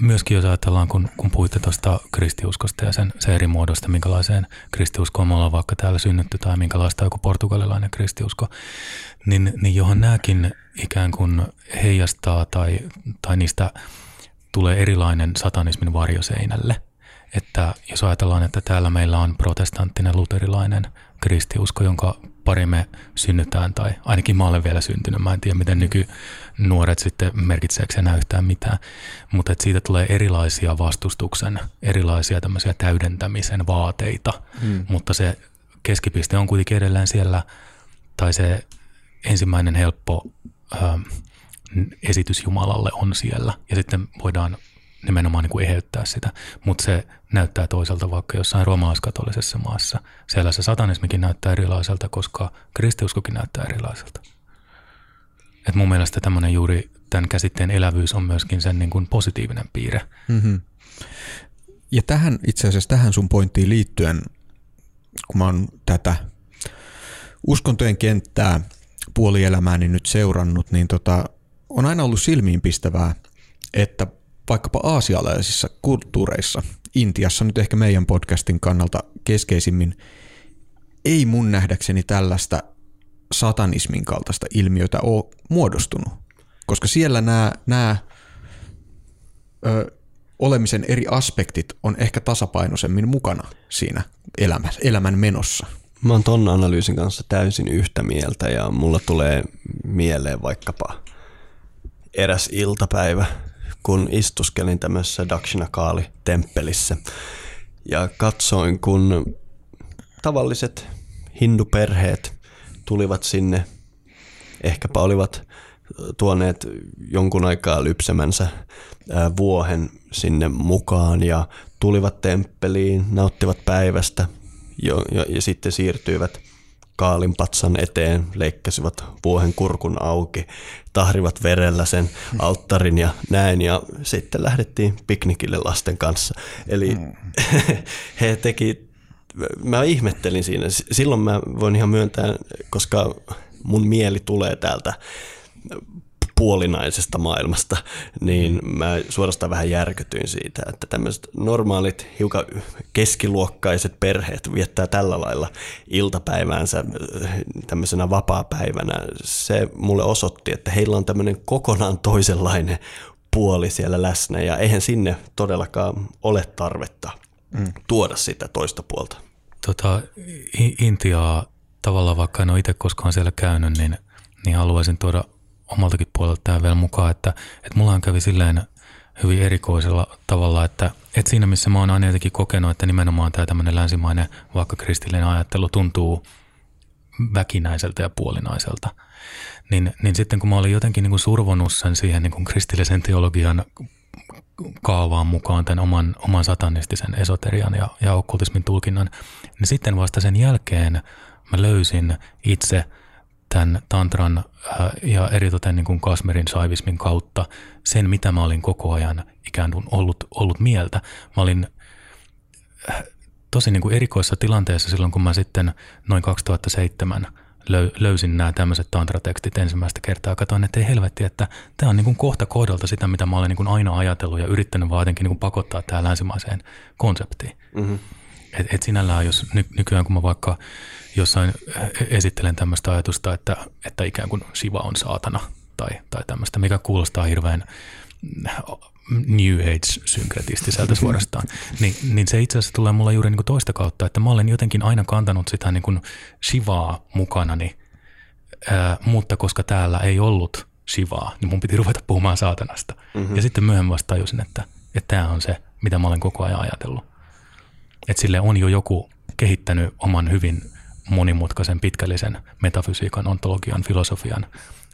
Myöskin jos ajatellaan, kun, kun puhuitte tuosta kristiuskosta ja sen, sen eri muodosta, minkälaiseen kristiuskoon me ollaan vaikka täällä synnytty tai minkälaista joku portugalilainen kristiusko, niin, niin johon nämäkin ikään kuin heijastaa tai, tai niistä tulee erilainen satanismin varjoseinälle. Että jos ajatellaan, että täällä meillä on protestanttinen luterilainen kristiusko, jonka pari me synnytään, tai ainakin mä olen vielä syntynyt. Mä en tiedä, miten nykynuoret sitten merkitseekö se näyttää mitään. Mutta siitä tulee erilaisia vastustuksen, erilaisia tämmöisiä täydentämisen vaateita. Hmm. Mutta se keskipiste on kuitenkin edelleen siellä, tai se ensimmäinen helppo ö, esitys Jumalalle on siellä. Ja sitten voidaan nimenomaan niin kuin eheyttää sitä, mutta se näyttää toiselta vaikka jossain roomalaiskatolisessa maassa. Siellä se satanismikin näyttää erilaiselta, koska kristiuskokin näyttää erilaiselta. Et mun mielestä tämmöinen juuri tämän käsitteen elävyys on myöskin sen niin kuin positiivinen piirre. Mm-hmm. Ja tähän itse asiassa tähän sun pointtiin liittyen, kun mä oon tätä uskontojen kenttää puolielämääni nyt seurannut, niin tota, on aina ollut silmiinpistävää, että vaikkapa aasialaisissa kulttuureissa, Intiassa nyt ehkä meidän podcastin kannalta keskeisimmin, ei mun nähdäkseni tällaista satanismin kaltaista ilmiötä ole muodostunut. Koska siellä nämä, nämä ö, olemisen eri aspektit on ehkä tasapainoisemmin mukana siinä elämä, elämän menossa. Mä oon ton analyysin kanssa täysin yhtä mieltä ja mulla tulee mieleen vaikkapa eräs iltapäivä, kun istuskelin tämmöisessä Dakshinakali-temppelissä ja katsoin, kun tavalliset hinduperheet tulivat sinne, ehkäpä olivat tuoneet jonkun aikaa lypsemänsä vuohen sinne mukaan ja tulivat temppeliin, nauttivat päivästä jo, jo, ja sitten siirtyivät – kaalin patsan eteen, leikkasivat vuohen kurkun auki, tahrivat verellä sen alttarin ja näin ja sitten lähdettiin piknikille lasten kanssa. Eli mm. [laughs] he teki, mä ihmettelin siinä, silloin mä voin ihan myöntää, koska mun mieli tulee täältä puolinaisesta maailmasta, niin mä suorastaan vähän järkytyin siitä, että tämmöiset normaalit, hiukan keskiluokkaiset perheet viettää tällä lailla iltapäiväänsä tämmöisenä vapaa-päivänä. Se mulle osoitti, että heillä on tämmöinen kokonaan toisenlainen puoli siellä läsnä ja eihän sinne todellakaan ole tarvetta mm. tuoda sitä toista puolta. Tota, Intiaa tavallaan vaikka en ole itse koskaan siellä käynyt, niin, niin haluaisin tuoda omaltakin puolelta tämä vielä mukaan, että, että mullahan kävi silleen hyvin erikoisella tavalla, että, että siinä missä mä oon aina jotenkin kokenut, että nimenomaan tämä tämmöinen länsimainen vaikka kristillinen ajattelu tuntuu väkinäiseltä ja puolinaiselta, niin, niin sitten kun mä olin jotenkin niin kuin survonut sen siihen niin kuin kristillisen teologian kaavaan mukaan tämän oman, oman satanistisen esoterian ja, ja okkultismin tulkinnan, niin sitten vasta sen jälkeen mä löysin itse – tämän tantran ja eritoten niin kuin kasmerin saivismin kautta sen, mitä mä olin koko ajan ikään kuin ollut, ollut mieltä. Mä olin äh, tosi niin kuin erikoissa tilanteessa silloin, kun mä sitten noin 2007 löysin nämä tämmöiset tantratekstit ensimmäistä kertaa. Katoin, että ei helvetti, että tämä on niin kuin kohta kohdalta sitä, mitä mä olen niin kuin aina ajatellut ja yrittänyt vaan jotenkin niin kuin pakottaa tähän länsimaiseen konseptiin. Mm-hmm. Et, et sinällään, jos ny, nykyään kun mä vaikka jossain esittelen tämmöistä ajatusta, että, että ikään kuin Shiva on saatana tai, tai tämmöistä, mikä kuulostaa hirveän New Age-synkretistiseltä suorastaan, [laughs] niin, niin se itse asiassa tulee mulla juuri niin kuin toista kautta, että mä olen jotenkin aina kantanut sitä niin kuin Shivaa mukanani ää, mutta koska täällä ei ollut Shivaa, niin mun piti ruveta puhumaan saatanasta. Mm-hmm. Ja sitten myöhemmin vasta tajusin, että, että tämä on se, mitä mä olen koko ajan ajatellut. Että sille on jo joku kehittänyt oman hyvin monimutkaisen, pitkällisen metafysiikan, ontologian, filosofian,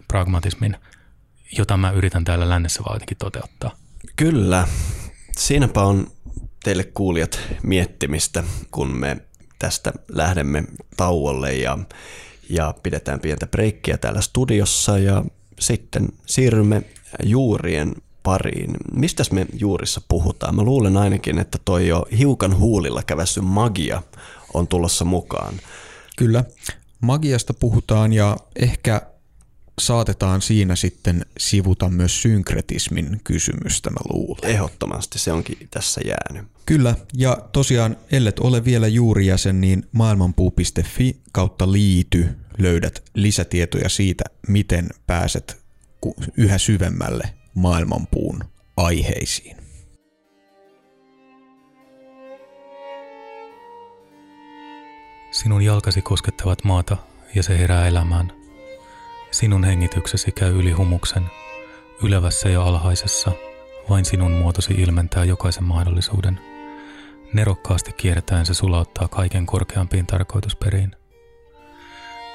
pragmatismin, jota mä yritän täällä lännessä vaan jotenkin toteuttaa. Kyllä. Siinäpä on teille kuulijat miettimistä, kun me tästä lähdemme tauolle ja, ja pidetään pientä breikkiä täällä studiossa ja sitten siirrymme juurien pariin. Mistä me juurissa puhutaan? Mä luulen ainakin, että toi jo hiukan huulilla kävässy magia on tulossa mukaan. Kyllä, magiasta puhutaan ja ehkä saatetaan siinä sitten sivuta myös synkretismin kysymystä, mä luulen. Ehdottomasti se onkin tässä jäänyt. Kyllä, ja tosiaan, ellet ole vielä juurijäsen, niin maailmanpuu.fi kautta liity löydät lisätietoja siitä, miten pääset yhä syvemmälle maailmanpuun aiheisiin. Sinun jalkasi koskettavat maata ja se herää elämään. Sinun hengityksesi käy yli humuksen, ylevässä ja alhaisessa, vain sinun muotosi ilmentää jokaisen mahdollisuuden. Nerokkaasti kiertäen se sulauttaa kaiken korkeampiin tarkoitusperiin.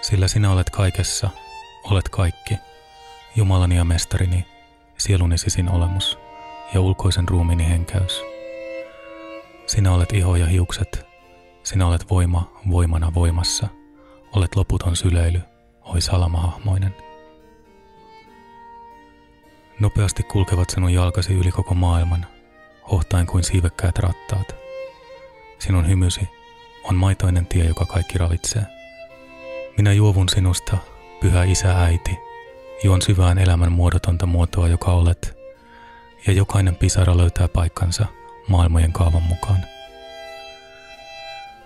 Sillä sinä olet kaikessa, olet kaikki, Jumalani ja mestarini, sieluni sisin olemus ja ulkoisen ruumiini henkäys. Sinä olet iho ja hiukset, sinä olet voima voimana voimassa, olet loputon syleily, oi salamahahmoinen. Nopeasti kulkevat sinun jalkasi yli koko maailman, hohtain kuin siivekkäät rattaat. Sinun hymysi on maitoinen tie, joka kaikki ravitsee. Minä juovun sinusta, pyhä isä äiti, juon syvään elämän muodotonta muotoa, joka olet, ja jokainen pisara löytää paikkansa maailmojen kaavan mukaan.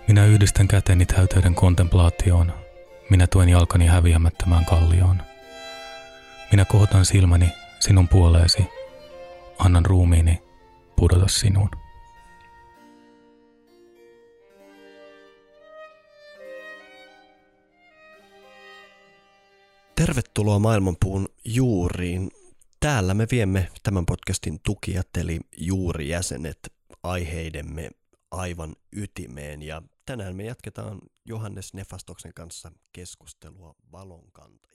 Minä yhdistän käteni täyteyden kontemplaatioon, minä tuen jalkani häviämättömään kallioon. Minä kohotan silmäni sinun puoleesi, annan ruumiini pudota sinuun. Tervetuloa Maailmanpuun juuriin. Täällä me viemme tämän podcastin tukijat eli juurijäsenet aiheidemme aivan ytimeen ja tänään me jatketaan Johannes Nefastoksen kanssa keskustelua valonkantajasta.